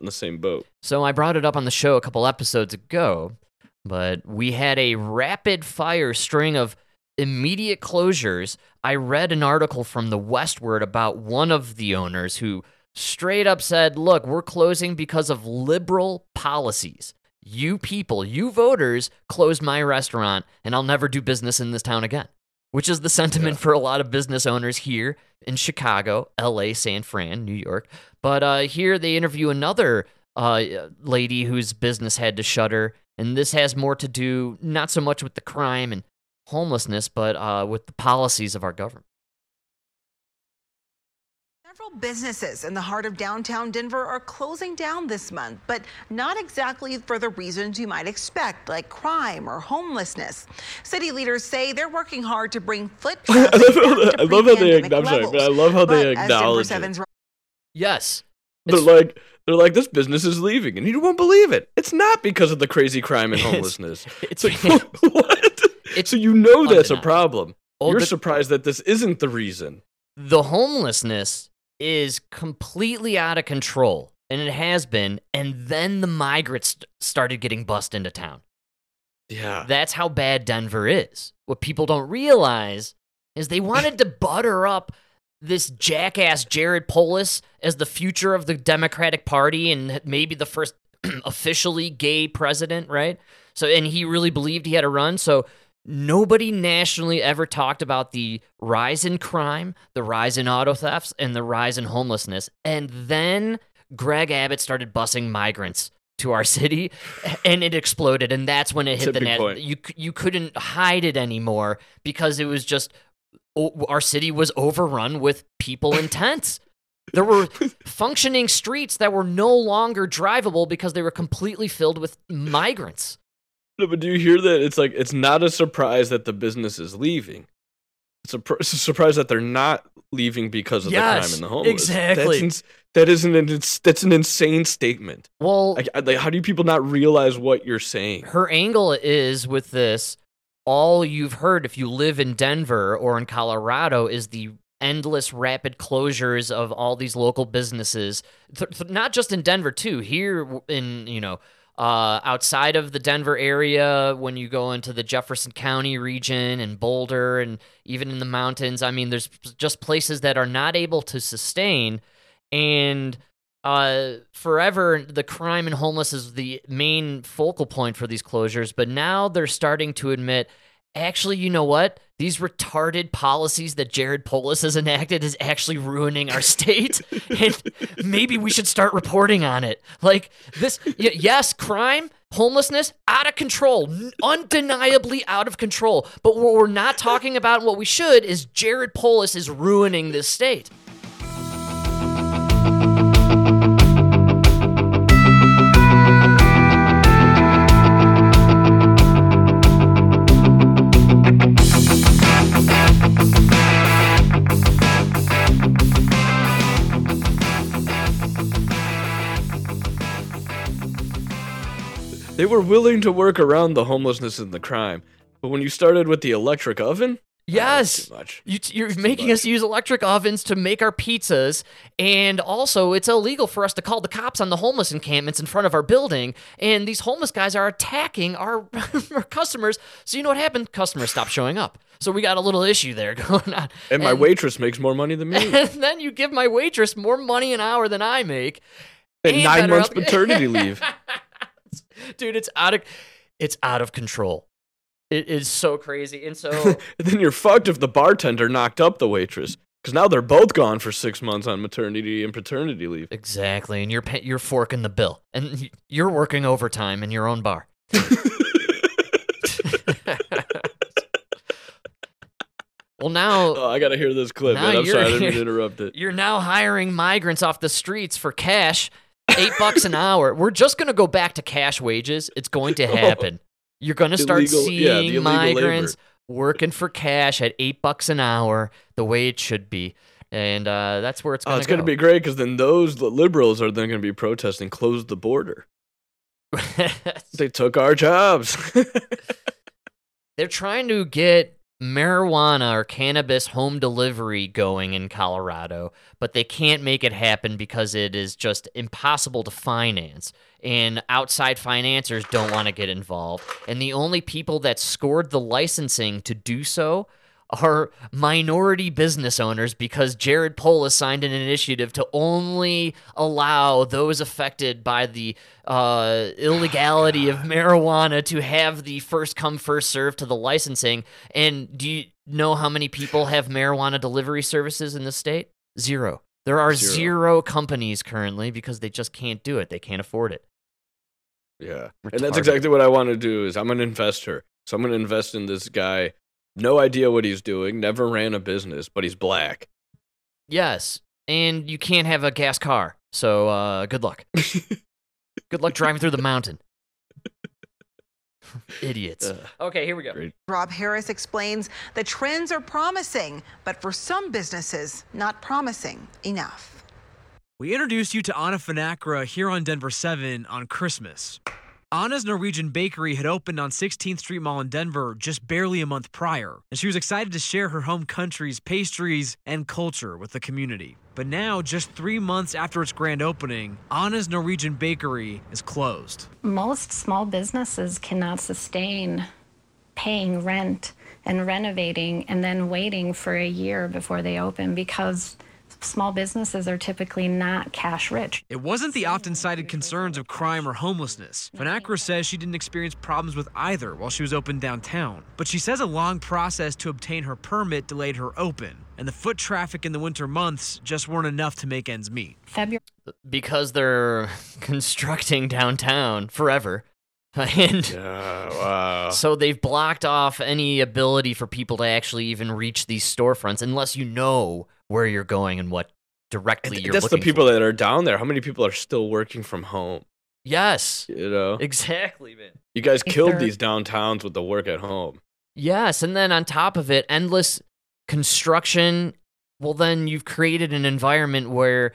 in the same boat. So I brought it up on the show a couple episodes ago, but we had a rapid fire string of immediate closures. I read an article from the Westword about one of the owners who straight up said, Look, we're closing because of liberal policies. You people, you voters, closed my restaurant, and I'll never do business in this town again. Which is the sentiment Yeah. for a lot of business owners here in Chicago, LA, San Fran, New York. But uh, here they interview another uh, lady whose business had to shutter. And this has more to do not so much with the crime and homelessness, but uh, with the policies of our government. Several businesses in the heart of downtown Denver are closing down this month, but not exactly for the reasons you might expect, like crime or homelessness. City leaders say they're working hard to bring foot traffic love how back they, to I love how they acknowledge. levels. But I love how they But as Denver acknowledge it. Yes. They're like they're like this business is leaving, and you won't believe it. It's not because of the crazy crime and homelessness. It's, It's like what? It's so you know that's a problem. You're the- surprised that this isn't the reason. the homelessness is completely out of control, and it has been. And then the migrants started getting bussed into town. Yeah. That's how bad Denver is. What people don't realize is they wanted to butter up this jackass Jared Polis as the future of the Democratic Party and maybe the first officially gay president, right? So, and he really believed he had a run. So, nobody nationally ever talked about the rise in crime, the rise in auto thefts, and the rise in homelessness. And then Greg Abbott started busing migrants to our city and it exploded and that's when it hit the net point. you you couldn't hide it anymore because it was just our city was overrun with people in tents there were functioning streets that were no longer drivable because they were completely filled with migrants No, but do you hear that? It's like it's not a surprise that the business is leaving. It's a, pr- it's a surprise that they're not leaving because of the crime Yes, and the homeless. exactly. That's ins- that is an ins- that's an insane statement. well I- like, how do people not realize what you're saying? her angle is with this all you've heard if you live in Denver or in Colorado is the endless rapid closures of all these local businesses th- th- not just in Denver too here in you know uh, outside of the Denver area when you go into the Jefferson County region and Boulder and even in the mountains I mean there's just places that are not able to sustain and uh, forever the crime and homeless is the main focal point for these closures, but now they're starting to admit, actually, you know what? These retarded policies that Jared Polis has enacted is actually ruining our state, and maybe we should start reporting on it. Like this, y- yes, crime, homelessness, out of control, n- undeniably out of control. But what we're not talking about, and what we should, is Jared Polis is ruining this state. They were willing to work around the homelessness and the crime, but when you started with the electric oven, Yes. much. You, you're making us use electric ovens to make our pizzas, and also it's illegal for us to call the cops on the homeless encampments in front of our building. And these homeless guys are attacking our, our customers. So you know what happened? Customers stopped showing up. So we got a little issue there going on. And my waitress makes more money than me. And then you give my waitress more money an hour than I make. And and nine months health- maternity leave. Dude, it's out of it's out of control. It is so crazy. And so and then you're fucked if the bartender knocked up the waitress. Because now they're both gone for six months on maternity and paternity leave. Exactly, and you're you're forking the bill, and you're working overtime in your own bar. well, now Oh, I gotta hear this clip. I'm sorry, I didn't mean to interrupt it. you're now hiring migrants off the streets for cash, eight bucks an hour. We're just gonna go back to cash wages. It's going to happen. You're gonna start Illegal- seeing illegal migrants labor. working for cash at eight bucks an hour, the way it should be, and uh, that's where it's Oh, gonna it's gonna be great because then those liberals are then gonna be protesting, close the border. They took our jobs. They're trying to get marijuana or cannabis home delivery going in Colorado, but they can't make it happen because it is just impossible to finance. And outside financiers don't want to get involved. And the only people that scored the licensing to do so are minority business owners because Jared Polis signed an initiative to only allow those affected by the uh, illegality of marijuana to have the first come first serve to the licensing. And do you know how many people have marijuana delivery services in the state? Zero. There are Zero. zero companies currently because they just can't do it. They can't afford it. yeah, and that's exactly what I want to do. Is I'm an investor, so I'm gonna invest in this guy. No idea what he's doing. Never ran a business, but he's black. Yes. And you can't have a gas car. So uh, good luck. good luck driving through the mountain. Idiots. Uh, Okay, here we go. great. Rob Harris explains the trends are promising, but for some businesses, not promising enough. We introduced you to Anna Finacra here on Denver 7 on Christmas. Anna's Norwegian Bakery had opened on 16th Street Mall in Denver just barely a month prior, and she was excited to share her home country's pastries and culture with the community. But now, just three months after its grand opening, Anna's Norwegian Bakery is closed. Most small businesses cannot sustain paying rent and renovating and then waiting for a year before they open because small businesses are typically not cash rich. It wasn't the often cited concerns of crime or homelessness. Finacra says she didn't experience problems with either while she was open downtown. But she says a long process to obtain her permit delayed her open, and the foot traffic in the winter months just weren't enough to make ends meet. February Because they're constructing downtown forever. And Yeah, wow. so they've blocked off any ability for people to actually even reach these storefronts unless you know where you're going and what directly And you're that's the people for. that are down there. How many people are still working from home? Yes. You know, Exactly, man. you guys killed these downtowns with the work at home. Yes, and then on top of it, endless construction. Well, then you've created an environment where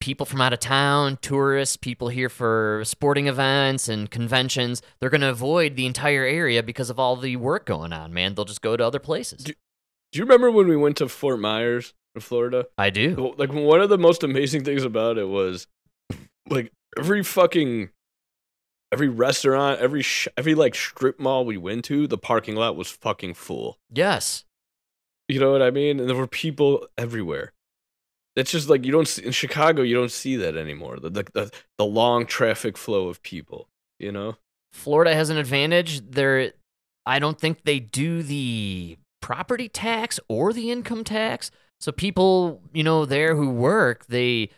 people from out of town, tourists, people here for sporting events and conventions, they're going to avoid the entire area because of all the work going on, man. They'll just go to other places. Do- Do you remember when we went to Fort Myers in Florida? I do. Like one of the most amazing things about it was, like every fucking, every restaurant, every sh- every like strip mall we went to, the parking lot was fucking full. Yes. You know what I mean? And there were people everywhere. That's just like you don't see in Chicago. You don't see that anymore. The the the, the long traffic flow of people. You know. Florida has an advantage. They're, I don't think they do the property tax or the income tax. So people, you know, there who work, they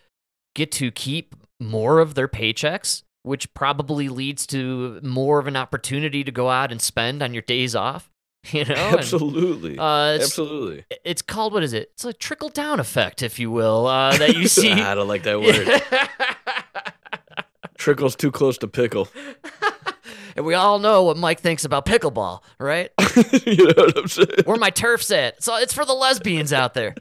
get to keep more of their paychecks, which probably leads to more of an opportunity to go out and spend on your days off. You know, And, Absolutely. uh, it's, Absolutely. it's called what is it? It's a trickle down effect, if you will, uh, that you see. I don't like that word. Trickle's too close to pickle. And we all know what Mike thinks about pickleball, right? you know what I'm saying? Where my turf's at. So it's for the lesbians out there.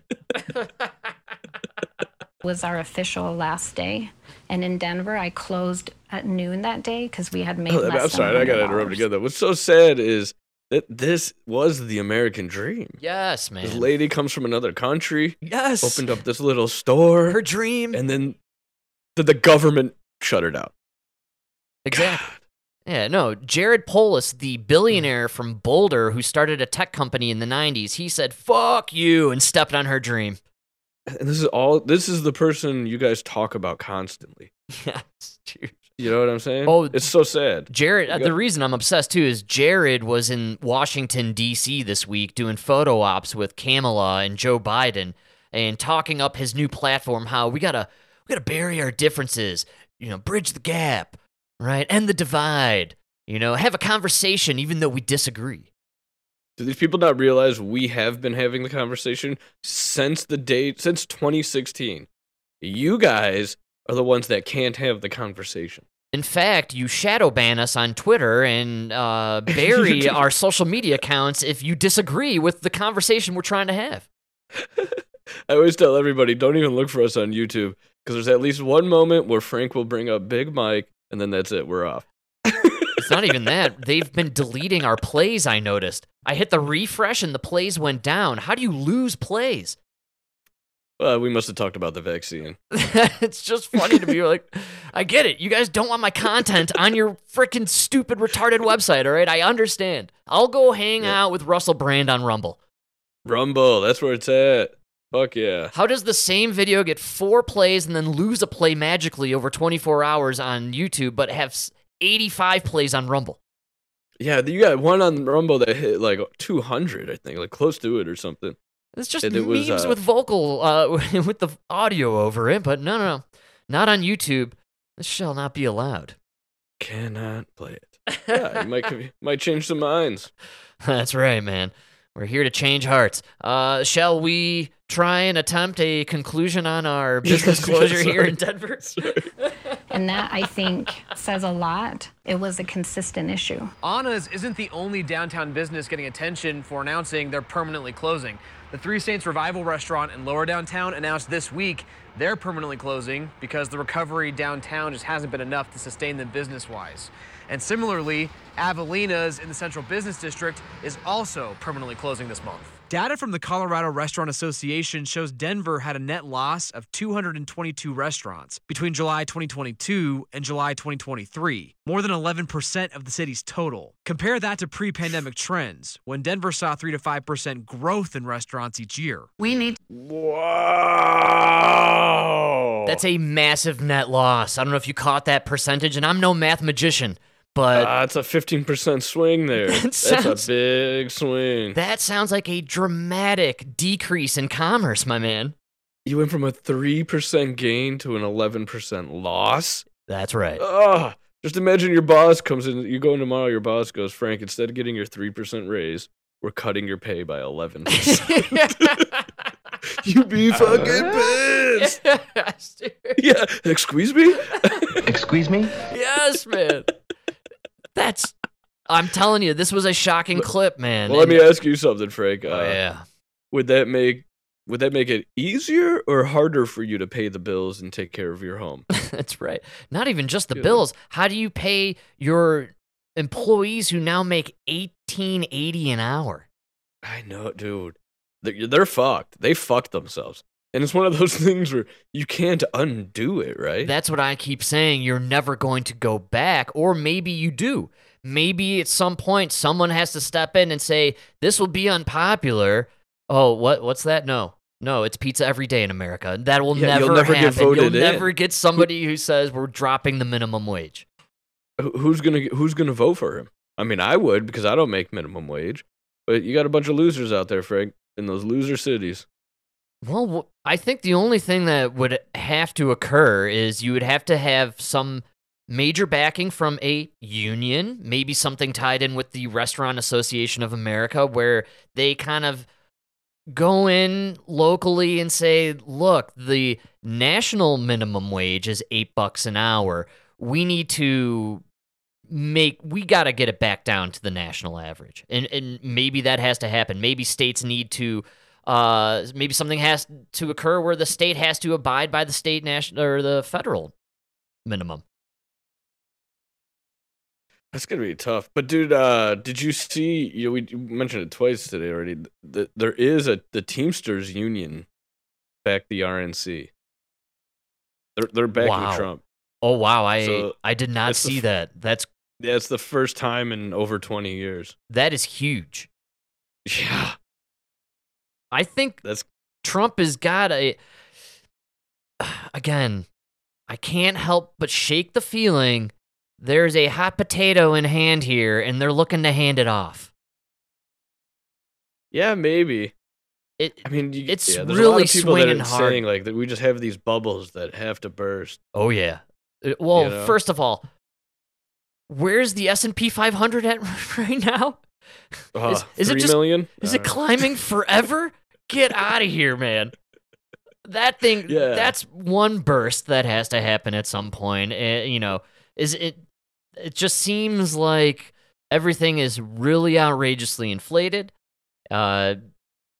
was our official last day. And in Denver, I closed at noon that day because we had made Oh, less I'm sorry, than I got to interrupt $100. again. Though. What's so sad is that this was the American dream. Yes, man. This lady comes from another country, yes. opened up this little store, her dream. and then the, the government shut her down. exactly. Yeah, no. Jared Polis, the billionaire from Boulder who started a tech company in the 90s, he said, fuck you, and stepped on her dream. And this is all. This is the person you guys talk about constantly. yes, dude. You know what I'm saying? Oh, it's so sad. Jared, You the reason I'm obsessed too is Jared was in Washington D.C. this week doing photo ops with Kamala and Joe Biden and talking up his new platform. How we gotta we gotta bury our differences, you know, bridge the gap, right, end the divide, you know, have a conversation even though we disagree. Do these people not realize we have been having the conversation since the date since 2016? You guys are the ones that can't have the conversation. In fact, you shadow ban us on Twitter and uh, bury our social media accounts if you disagree with the conversation we're trying to have. I always tell everybody don't even look for us on YouTube because there's at least one moment where Frank will bring up Big Mike and then that's it. We're off. It's not even that. They've been deleting our plays, I noticed. I hit the refresh and the plays went down. How do you lose plays? Well, we must have talked about the vaccine. it's just funny to be like, I get it. You guys don't want my content on your freaking stupid, retarded website, all right? I understand. I'll go hang Yeah. out with Russell Brand on Rumble. Rumble, that's where it's at. Fuck yeah. How does the same video get four plays and then lose a play magically over 24 hours on YouTube, but have 85 plays on Rumble? Yeah, you got one on Rumble that hit like 200, I think, like close to it or something. It's just And it was, memes uh, with vocal, uh, with the audio over it, but no, no, no. Not on YouTube. This shall not be allowed. Cannot play it. Yeah, you might might change some minds. That's right, man. We're here to change hearts. Uh, shall we try and attempt a conclusion on our business Yes, closure here in Denver? And that, I think, says a lot. It was a consistent issue. Anna's isn't the only downtown business getting attention for announcing they're permanently closing. The Three Saints Revival restaurant in lower downtown announced this week they're permanently closing because the recovery downtown just hasn't been enough to sustain them business wise. And similarly, Avelina's in the Central Business District is also permanently closing this month. Data from the Colorado Restaurant Association shows Denver had a net loss of 222 restaurants between July 2022 and July 2023, more than 11% of the city's total. Compare that to pre pandemic trends, when Denver saw 3 to 5% growth in restaurants each year. We need Wow. That's a massive net loss. I don't know if you caught that percentage, and I'm no math magician, but Ah, it's a 15% swing there. It That's a big swing. that sounds like a dramatic decrease in commerce, my man. You went from a 3% gain to an 11% loss? That's right. Ugh. Just imagine your boss comes in, you go in tomorrow, your boss goes, Frank, instead of getting your 3% raise, we're cutting your pay by 11%. you be fucking pissed. yes, dude. Yeah, excuse me? Excuse me? Yes, man. That's. I'm telling you, this was a shocking clip, man. Well, let me ask you something, Frank. Uh, Oh yeah. Would that make would that make it easier or harder for you to pay the bills and take care of your home? That's right. Not even just the Yeah. bills. How do you pay your employees who now make eighteen eighty an hour? I know, dude. They're, they're fucked. They fucked themselves. And it's one of those things where you can't undo it, right? That's what I keep saying. You're never going to go back, or maybe you do. Maybe at some point someone has to step in and say, "This will be unpopular." Oh, what? What's that? No, No, it's pizza every day in America. That will Yeah, never you'll never get happen. you'll in. never get somebody who says we're dropping the minimum wage. Who's gonna Who's gonna vote for him? I mean, I would because I don't make minimum wage. But you got a bunch of losers out there, Frank, in those loser cities. Well, I think the only thing that would have to occur is you would have to have some major backing from a union, maybe something tied in with the Restaurant Association of America, where they kind of go in locally and say, look, the national minimum wage is eight bucks an hour. We need to make we got to get it back down to the national average and and maybe that has to happen maybe states need to uh maybe something has to occur where the state has to abide by the state national or the federal minimum That's gonna be tough. But dude, uh, did you see? You know, we mentioned it twice today already. That there is a the Teamsters union back the RNC. They're they're backing Wow. Trump. oh wow i So, i did not that's the see that that's Yeah, the first time in over twenty years. that is huge Yeah, i think that's Trump has got a. Again, I can't help but shake the feeling there's a hot potato in hand here and they're looking to hand it off. yeah, maybe. It, I mean, you, It's yeah, there's a lot really of people that swinging are hard. saying like that. We just have these bubbles that have to burst. oh, yeah. Uh, Well, You know? first of all, where's the S&P 500 at right now? Uh, Is- is it just- million? Is I it climbing forever? Get out of here, man. That thing, Yeah. that's one burst that has to happen at some point. Uh, you know, is it? It just seems like everything is really outrageously inflated. Uh,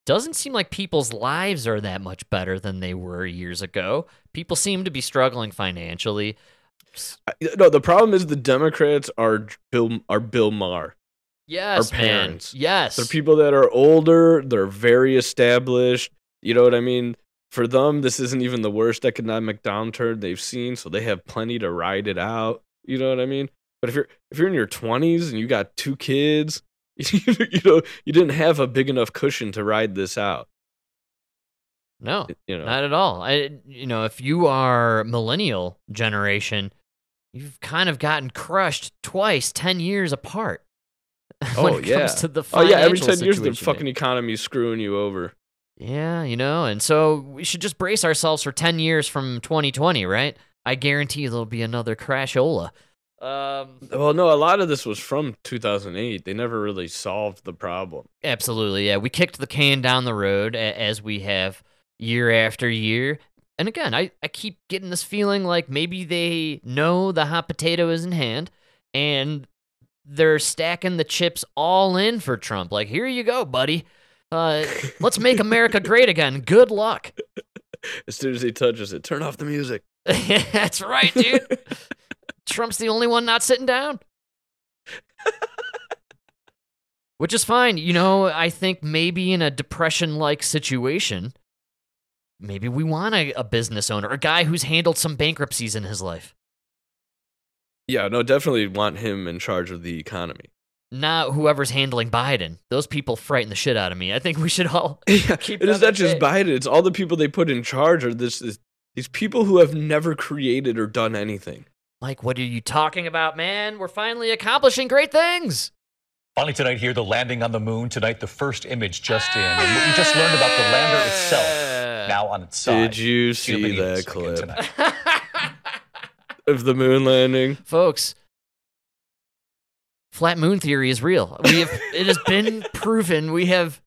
doesn't seem like people's lives are that much better than they were years ago. People seem to be struggling financially. No, the problem is the Democrats are Bill are Bill Maher. Yes, man. parents. Yes. They're people that are older. They're very established. You know what I mean? For them, this isn't even the worst economic downturn they've seen, so they have plenty to ride it out. You know what I mean? But if you're if you're in your 20s and you got two kids, you know you didn't have a big enough cushion to ride this out. no. You know, Not at all. I, you know, if you are millennial generation, you've kind of gotten crushed twice, ten years apart. when Oh, it yeah. comes to the oh yeah, every 10 years the fucking economy's screwing you over. Yeah, you know, and so we should just brace ourselves for ten years from 2020, right? I guarantee there'll be another crashola. Um, Well, no, a lot of this was from 2008. They never really solved the problem. Absolutely, yeah. We kicked the can down the road a- as we have year after year. And again, I, I keep getting this feeling like maybe they know the hot potato is in hand and they're stacking the chips all in for Trump. Like, here you go, buddy. Uh, let's make America great again. Good luck. As soon as he touches it, turn off the music. That's right, dude. Trump's the only one not sitting down. Which is fine. You know, I think maybe in a depression like situation, maybe we want a, a business owner, a guy who's handled some bankruptcies in his life. Yeah, no, definitely want him in charge of the economy. Not whoever's handling Biden. Those people frighten the shit out of me. I think we should all Yeah, keep it is them not just. Biden. It's all the people they put in charge are this, this these people who have never created or done anything. Like, what are you talking about, man? We're finally accomplishing great things. Finally, tonight, here, the landing on the moon. Tonight, the first image just in. And we just learned about the lander itself ah. now on its side. Did you See you see that clip tonight. of the moon landing? folks flat moon theory is real we have it has been proven we have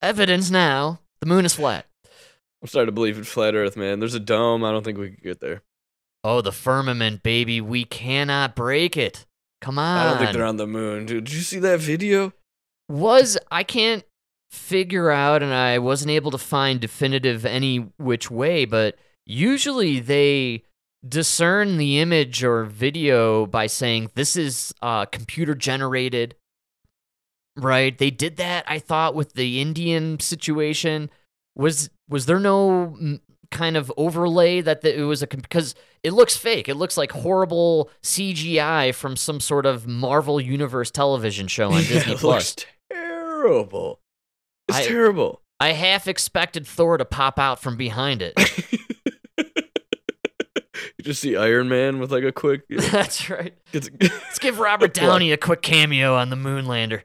evidence now the moon is flat I'm starting to believe in flat Earth, man. There's a dome. I don't think we could get there. oh the firmament baby we cannot break it come on I don't think they're on the moon, dude. Did you see that video? was i can't figure out and i wasn't able to find definitive any which way but usually they discern the image or video by saying this is uh, computer generated right they did that i thought with the indian situation was was there no mm, kind of overlay that the, it was a because it looks fake it looks like horrible cgi from some sort of marvel universe television show on Yeah, disney it plus looks terrible. It's I- terrible. I half expected Thor to pop out from behind it. just see Iron Man with like a quick. That's right. Let's give Robert Downey a quick cameo on the Moonlander.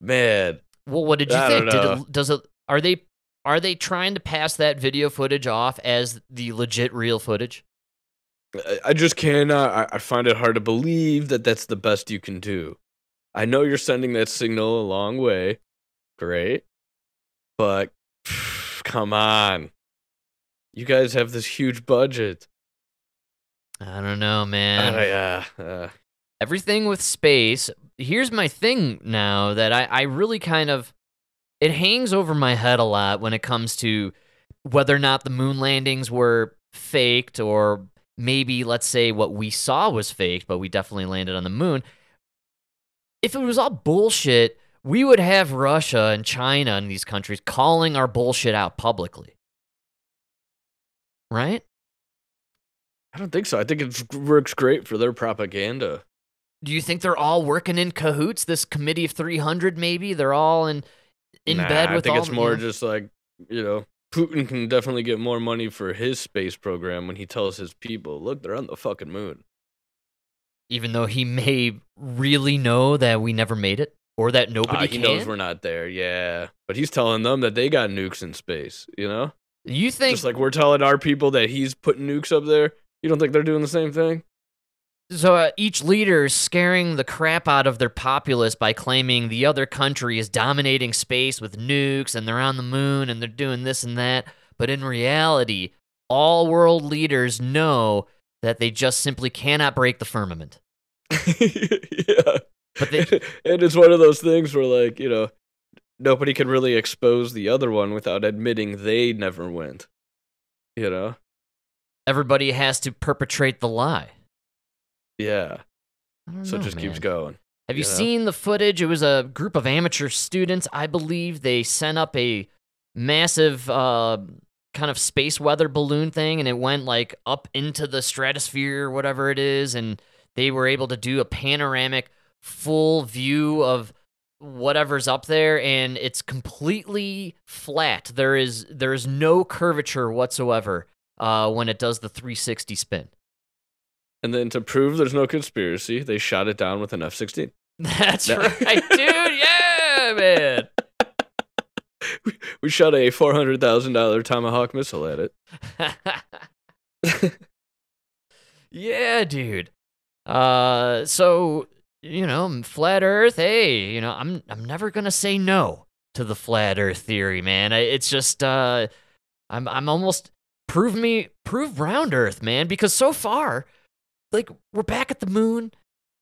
Man, Well, what did you I think? Did it, does it? Are they are they trying to pass that video footage off as the legit real footage? I- I just cannot. I, I find it hard to believe that that's the best you can do. I know you're sending that signal a long way. Great. But come on. You guys have this huge budget. I don't know, man. Uh, yeah. Uh, everything with space. Here's my thing now that I, I really kind of it hangs over my head a lot when it comes to whether or not the moon landings were faked or maybe let's say what we saw was faked, but we definitely landed on the moon. If it was all bullshit, we would have Russia and China and these countries calling our bullshit out publicly. Right? I don't think so. I think it works great for their propaganda. Do you think they're all working in cahoots? This committee of 300, maybe? They're all in in Nah, bed with I think all it's more you know? just like, you know, Putin can definitely get more money for his space program when he tells his people, look, they're on the fucking moon. even though he may really know that we never made it or that nobody Ah, he can. knows we're not there, yeah. But he's telling them that they got nukes in space, you know? you think Just like we're telling our people that he's putting nukes up there. You don't think they're doing the same thing? so? Uh, each leader is scaring the crap out of their populace by claiming the other country is dominating space with nukes and they're on the moon and they're doing this and that. But in reality, all world leaders know that they just simply cannot break the firmament. yeah. But they, and it's one of those things where, like, you know, nobody can really expose the other one without admitting they never went. You know? Everybody has to perpetrate the lie. Yeah. So it know, just keeps going. Have you you know? seen the footage? It was a group of amateur students, I believe. They sent up a massive uh, kind of space weather balloon thing, and it went like up into the stratosphere, or whatever it is, and they were able to do a panoramic, full view of whatever's up there, and it's completely flat. There is there is no curvature whatsoever uh, when it does the 360 spin. And then to prove there's no conspiracy, they shot it down with an F 16. That's No. right, dude. Yeah, man. We shot a $400,000 Tomahawk missile at it. yeah, dude. Uh, so you know, flat Earth. Hey, you know, I'm I'm never gonna say no to the flat Earth theory, man. I- It's just uh, I'm I'm almost prove me prove round Earth, man. Because so far, like we're back at the moon.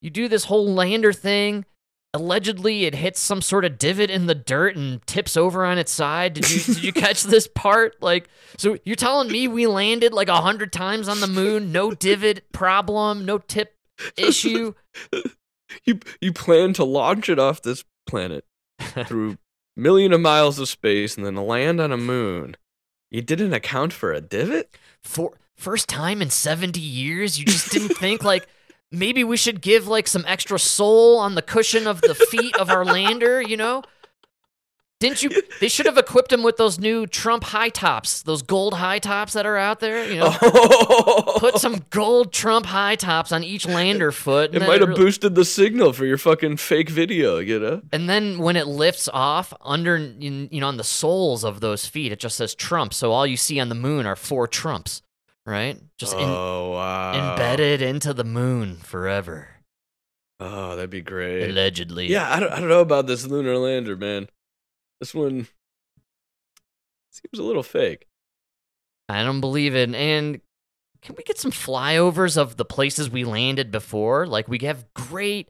You do this whole lander thing. Allegedly, it hits some sort of divot in the dirt and tips over on its side. Did you did you catch this part? Like, so you're telling me we landed like a hundred times on the moon, no divot problem, no tip issue. You you plan to launch it off this planet through million of miles of space and then land on a moon. You didn't account for a divot? For first time in 70 years, you just didn't think like maybe we should give like some extra soul on the cushion of the feet of our lander, you know? Didn't you? They should have equipped him with those new Trump high tops, those gold high tops that are out there. You know, oh. put some gold Trump high tops on each lander foot. It might have really- boosted the signal for your fucking fake video, you know? And then when it lifts off under, you know, on the soles of those feet, it just says Trump. So all you see on the moon are four Trumps, right? Just in, oh wow. embedded into the moon forever, Oh, that'd be great. allegedly. Yeah, I don't, I don't know about this lunar lander, man. This one seems a little fake. I don't believe it. And can we get some flyovers of the places we landed before? Like we have great,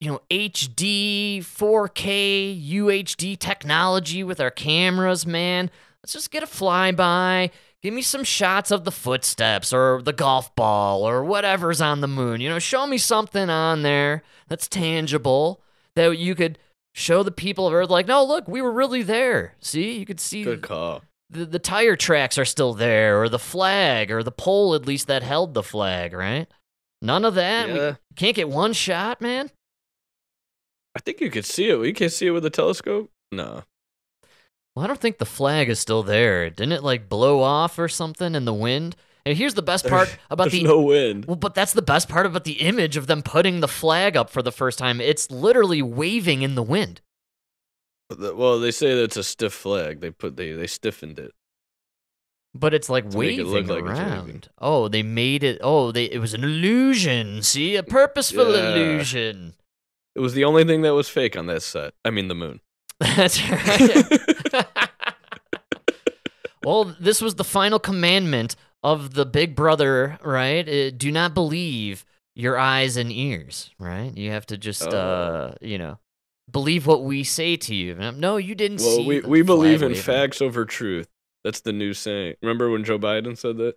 you know, HD, 4K, UHD technology with our cameras, man. Let's just get a flyby. Give me some shots of the footsteps or the golf ball or whatever's on the moon. You know, show me something on there that's tangible that you could show the people of Earth, like, no, look, we were really there. See, you could see Good call. the, the tire tracks are still there, or the flag, or the pole at least that held the flag, right? None of that. We can't get one shot, man. I think you could see it. We can't see it with a telescope. No. Well, I don't think the flag is still there. Didn't it like blow off or something in the wind? And here's the best part about the no wind. Well, but that's the best part about the image of them putting the flag up for the first time. It's literally waving in the wind. Well, they say that it's a stiff flag. They put they they stiffened it. But it's like To it waving look like it's around. Oh, they made it. Oh, they it was an illusion. See, a purposeful Yeah. illusion. It was the only thing that was fake on that set. I mean, the moon. That's right. well, this was the final commandment of the Big Brother, right? Uh, do not believe your eyes and ears, right? You have to just, Oh. uh, you know, believe what we say to you. No, you didn't well, see. we we believe in waving. facts over truth. That's the new saying. Remember when Joe Biden said that?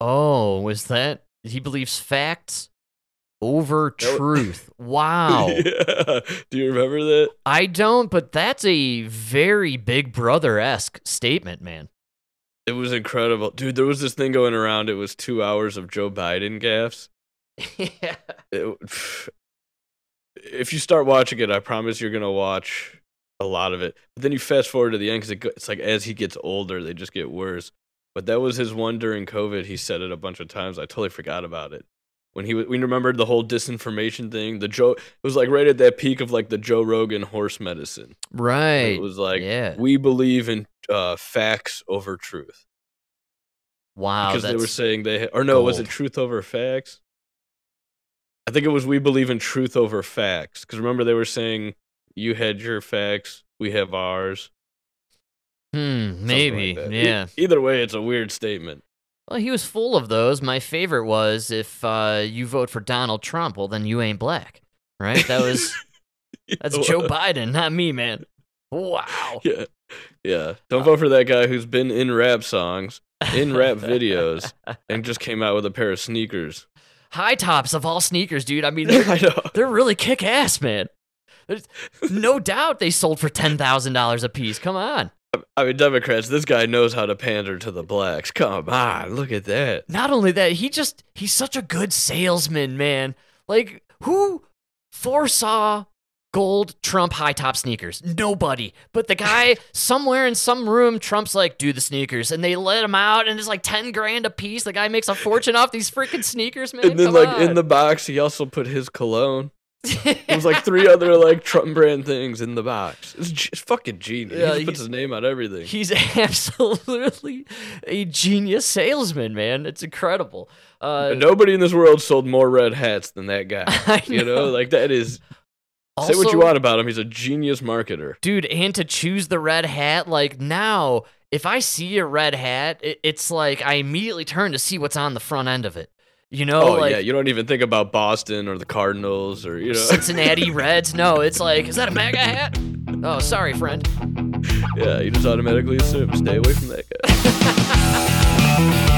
Oh, was that he believes facts over truth? Wow. yeah. Do you remember that? I don't, but that's a very Big Brother esque statement, man. It was incredible, dude. There was this thing going around. It was two hours of Joe Biden gaffes. yeah. It, if you start watching it, I promise you're gonna watch a lot of it. But then you fast forward to the end because it, it's like as he gets older, they just get worse. But that was his one during COVID. He said it a bunch of times. I totally forgot about it. When he we remembered the whole disinformation thing. The Joe it was like right at that peak of like the Joe Rogan horse medicine. Right. It was like yeah. we believe in uh, facts over truth Wow. because they were saying they or no was it truth over facts i think it was we believe in truth over facts because remember they were saying you had your facts we have ours Hmm, something like maybe. E- yeah. either way it's a weird statement Well, he was full of those. My favorite was if uh, you vote for Donald Trump, well, then you ain't black. Right? That was that's Joe Biden, not me, man. Wow. yeah yeah don't vote for that guy who's been in rap songs in rap videos and just came out with a pair of sneakers High tops of all sneakers, dude. I mean, they're, i they're really kick ass, man. There's no doubt they sold for ten thousand dollars a piece. Come on. I mean democrats this guy knows how to pander to the blacks come on look at that Not only that, he just he's such a good salesman, man. Like who foresaw gold Trump high top sneakers? Nobody. But the guy somewhere in some room, Trump's like, do the sneakers, and they let him out, and it's like ten grand a piece. The guy makes a fortune off these freaking sneakers, man. and then Come like in the box he also put his cologne It was like three other like Trump brand things in the box. It's, g- it's fucking genius. Yeah, he puts his name on everything. He's absolutely a genius salesman, man. It's incredible. Uh, nobody in this world sold more red hats than that guy. I You know, like that is. say what you want about him. He's a genius marketer. dude and to choose the red hat like now if i see a red hat it, it's like i immediately turn to see what's on the front end of it you know Oh, like yeah, you don't even think about Boston or the Cardinals or you know. cincinnati reds no it's like is that a maga hat oh sorry friend yeah, you just automatically assume stay away from that guy.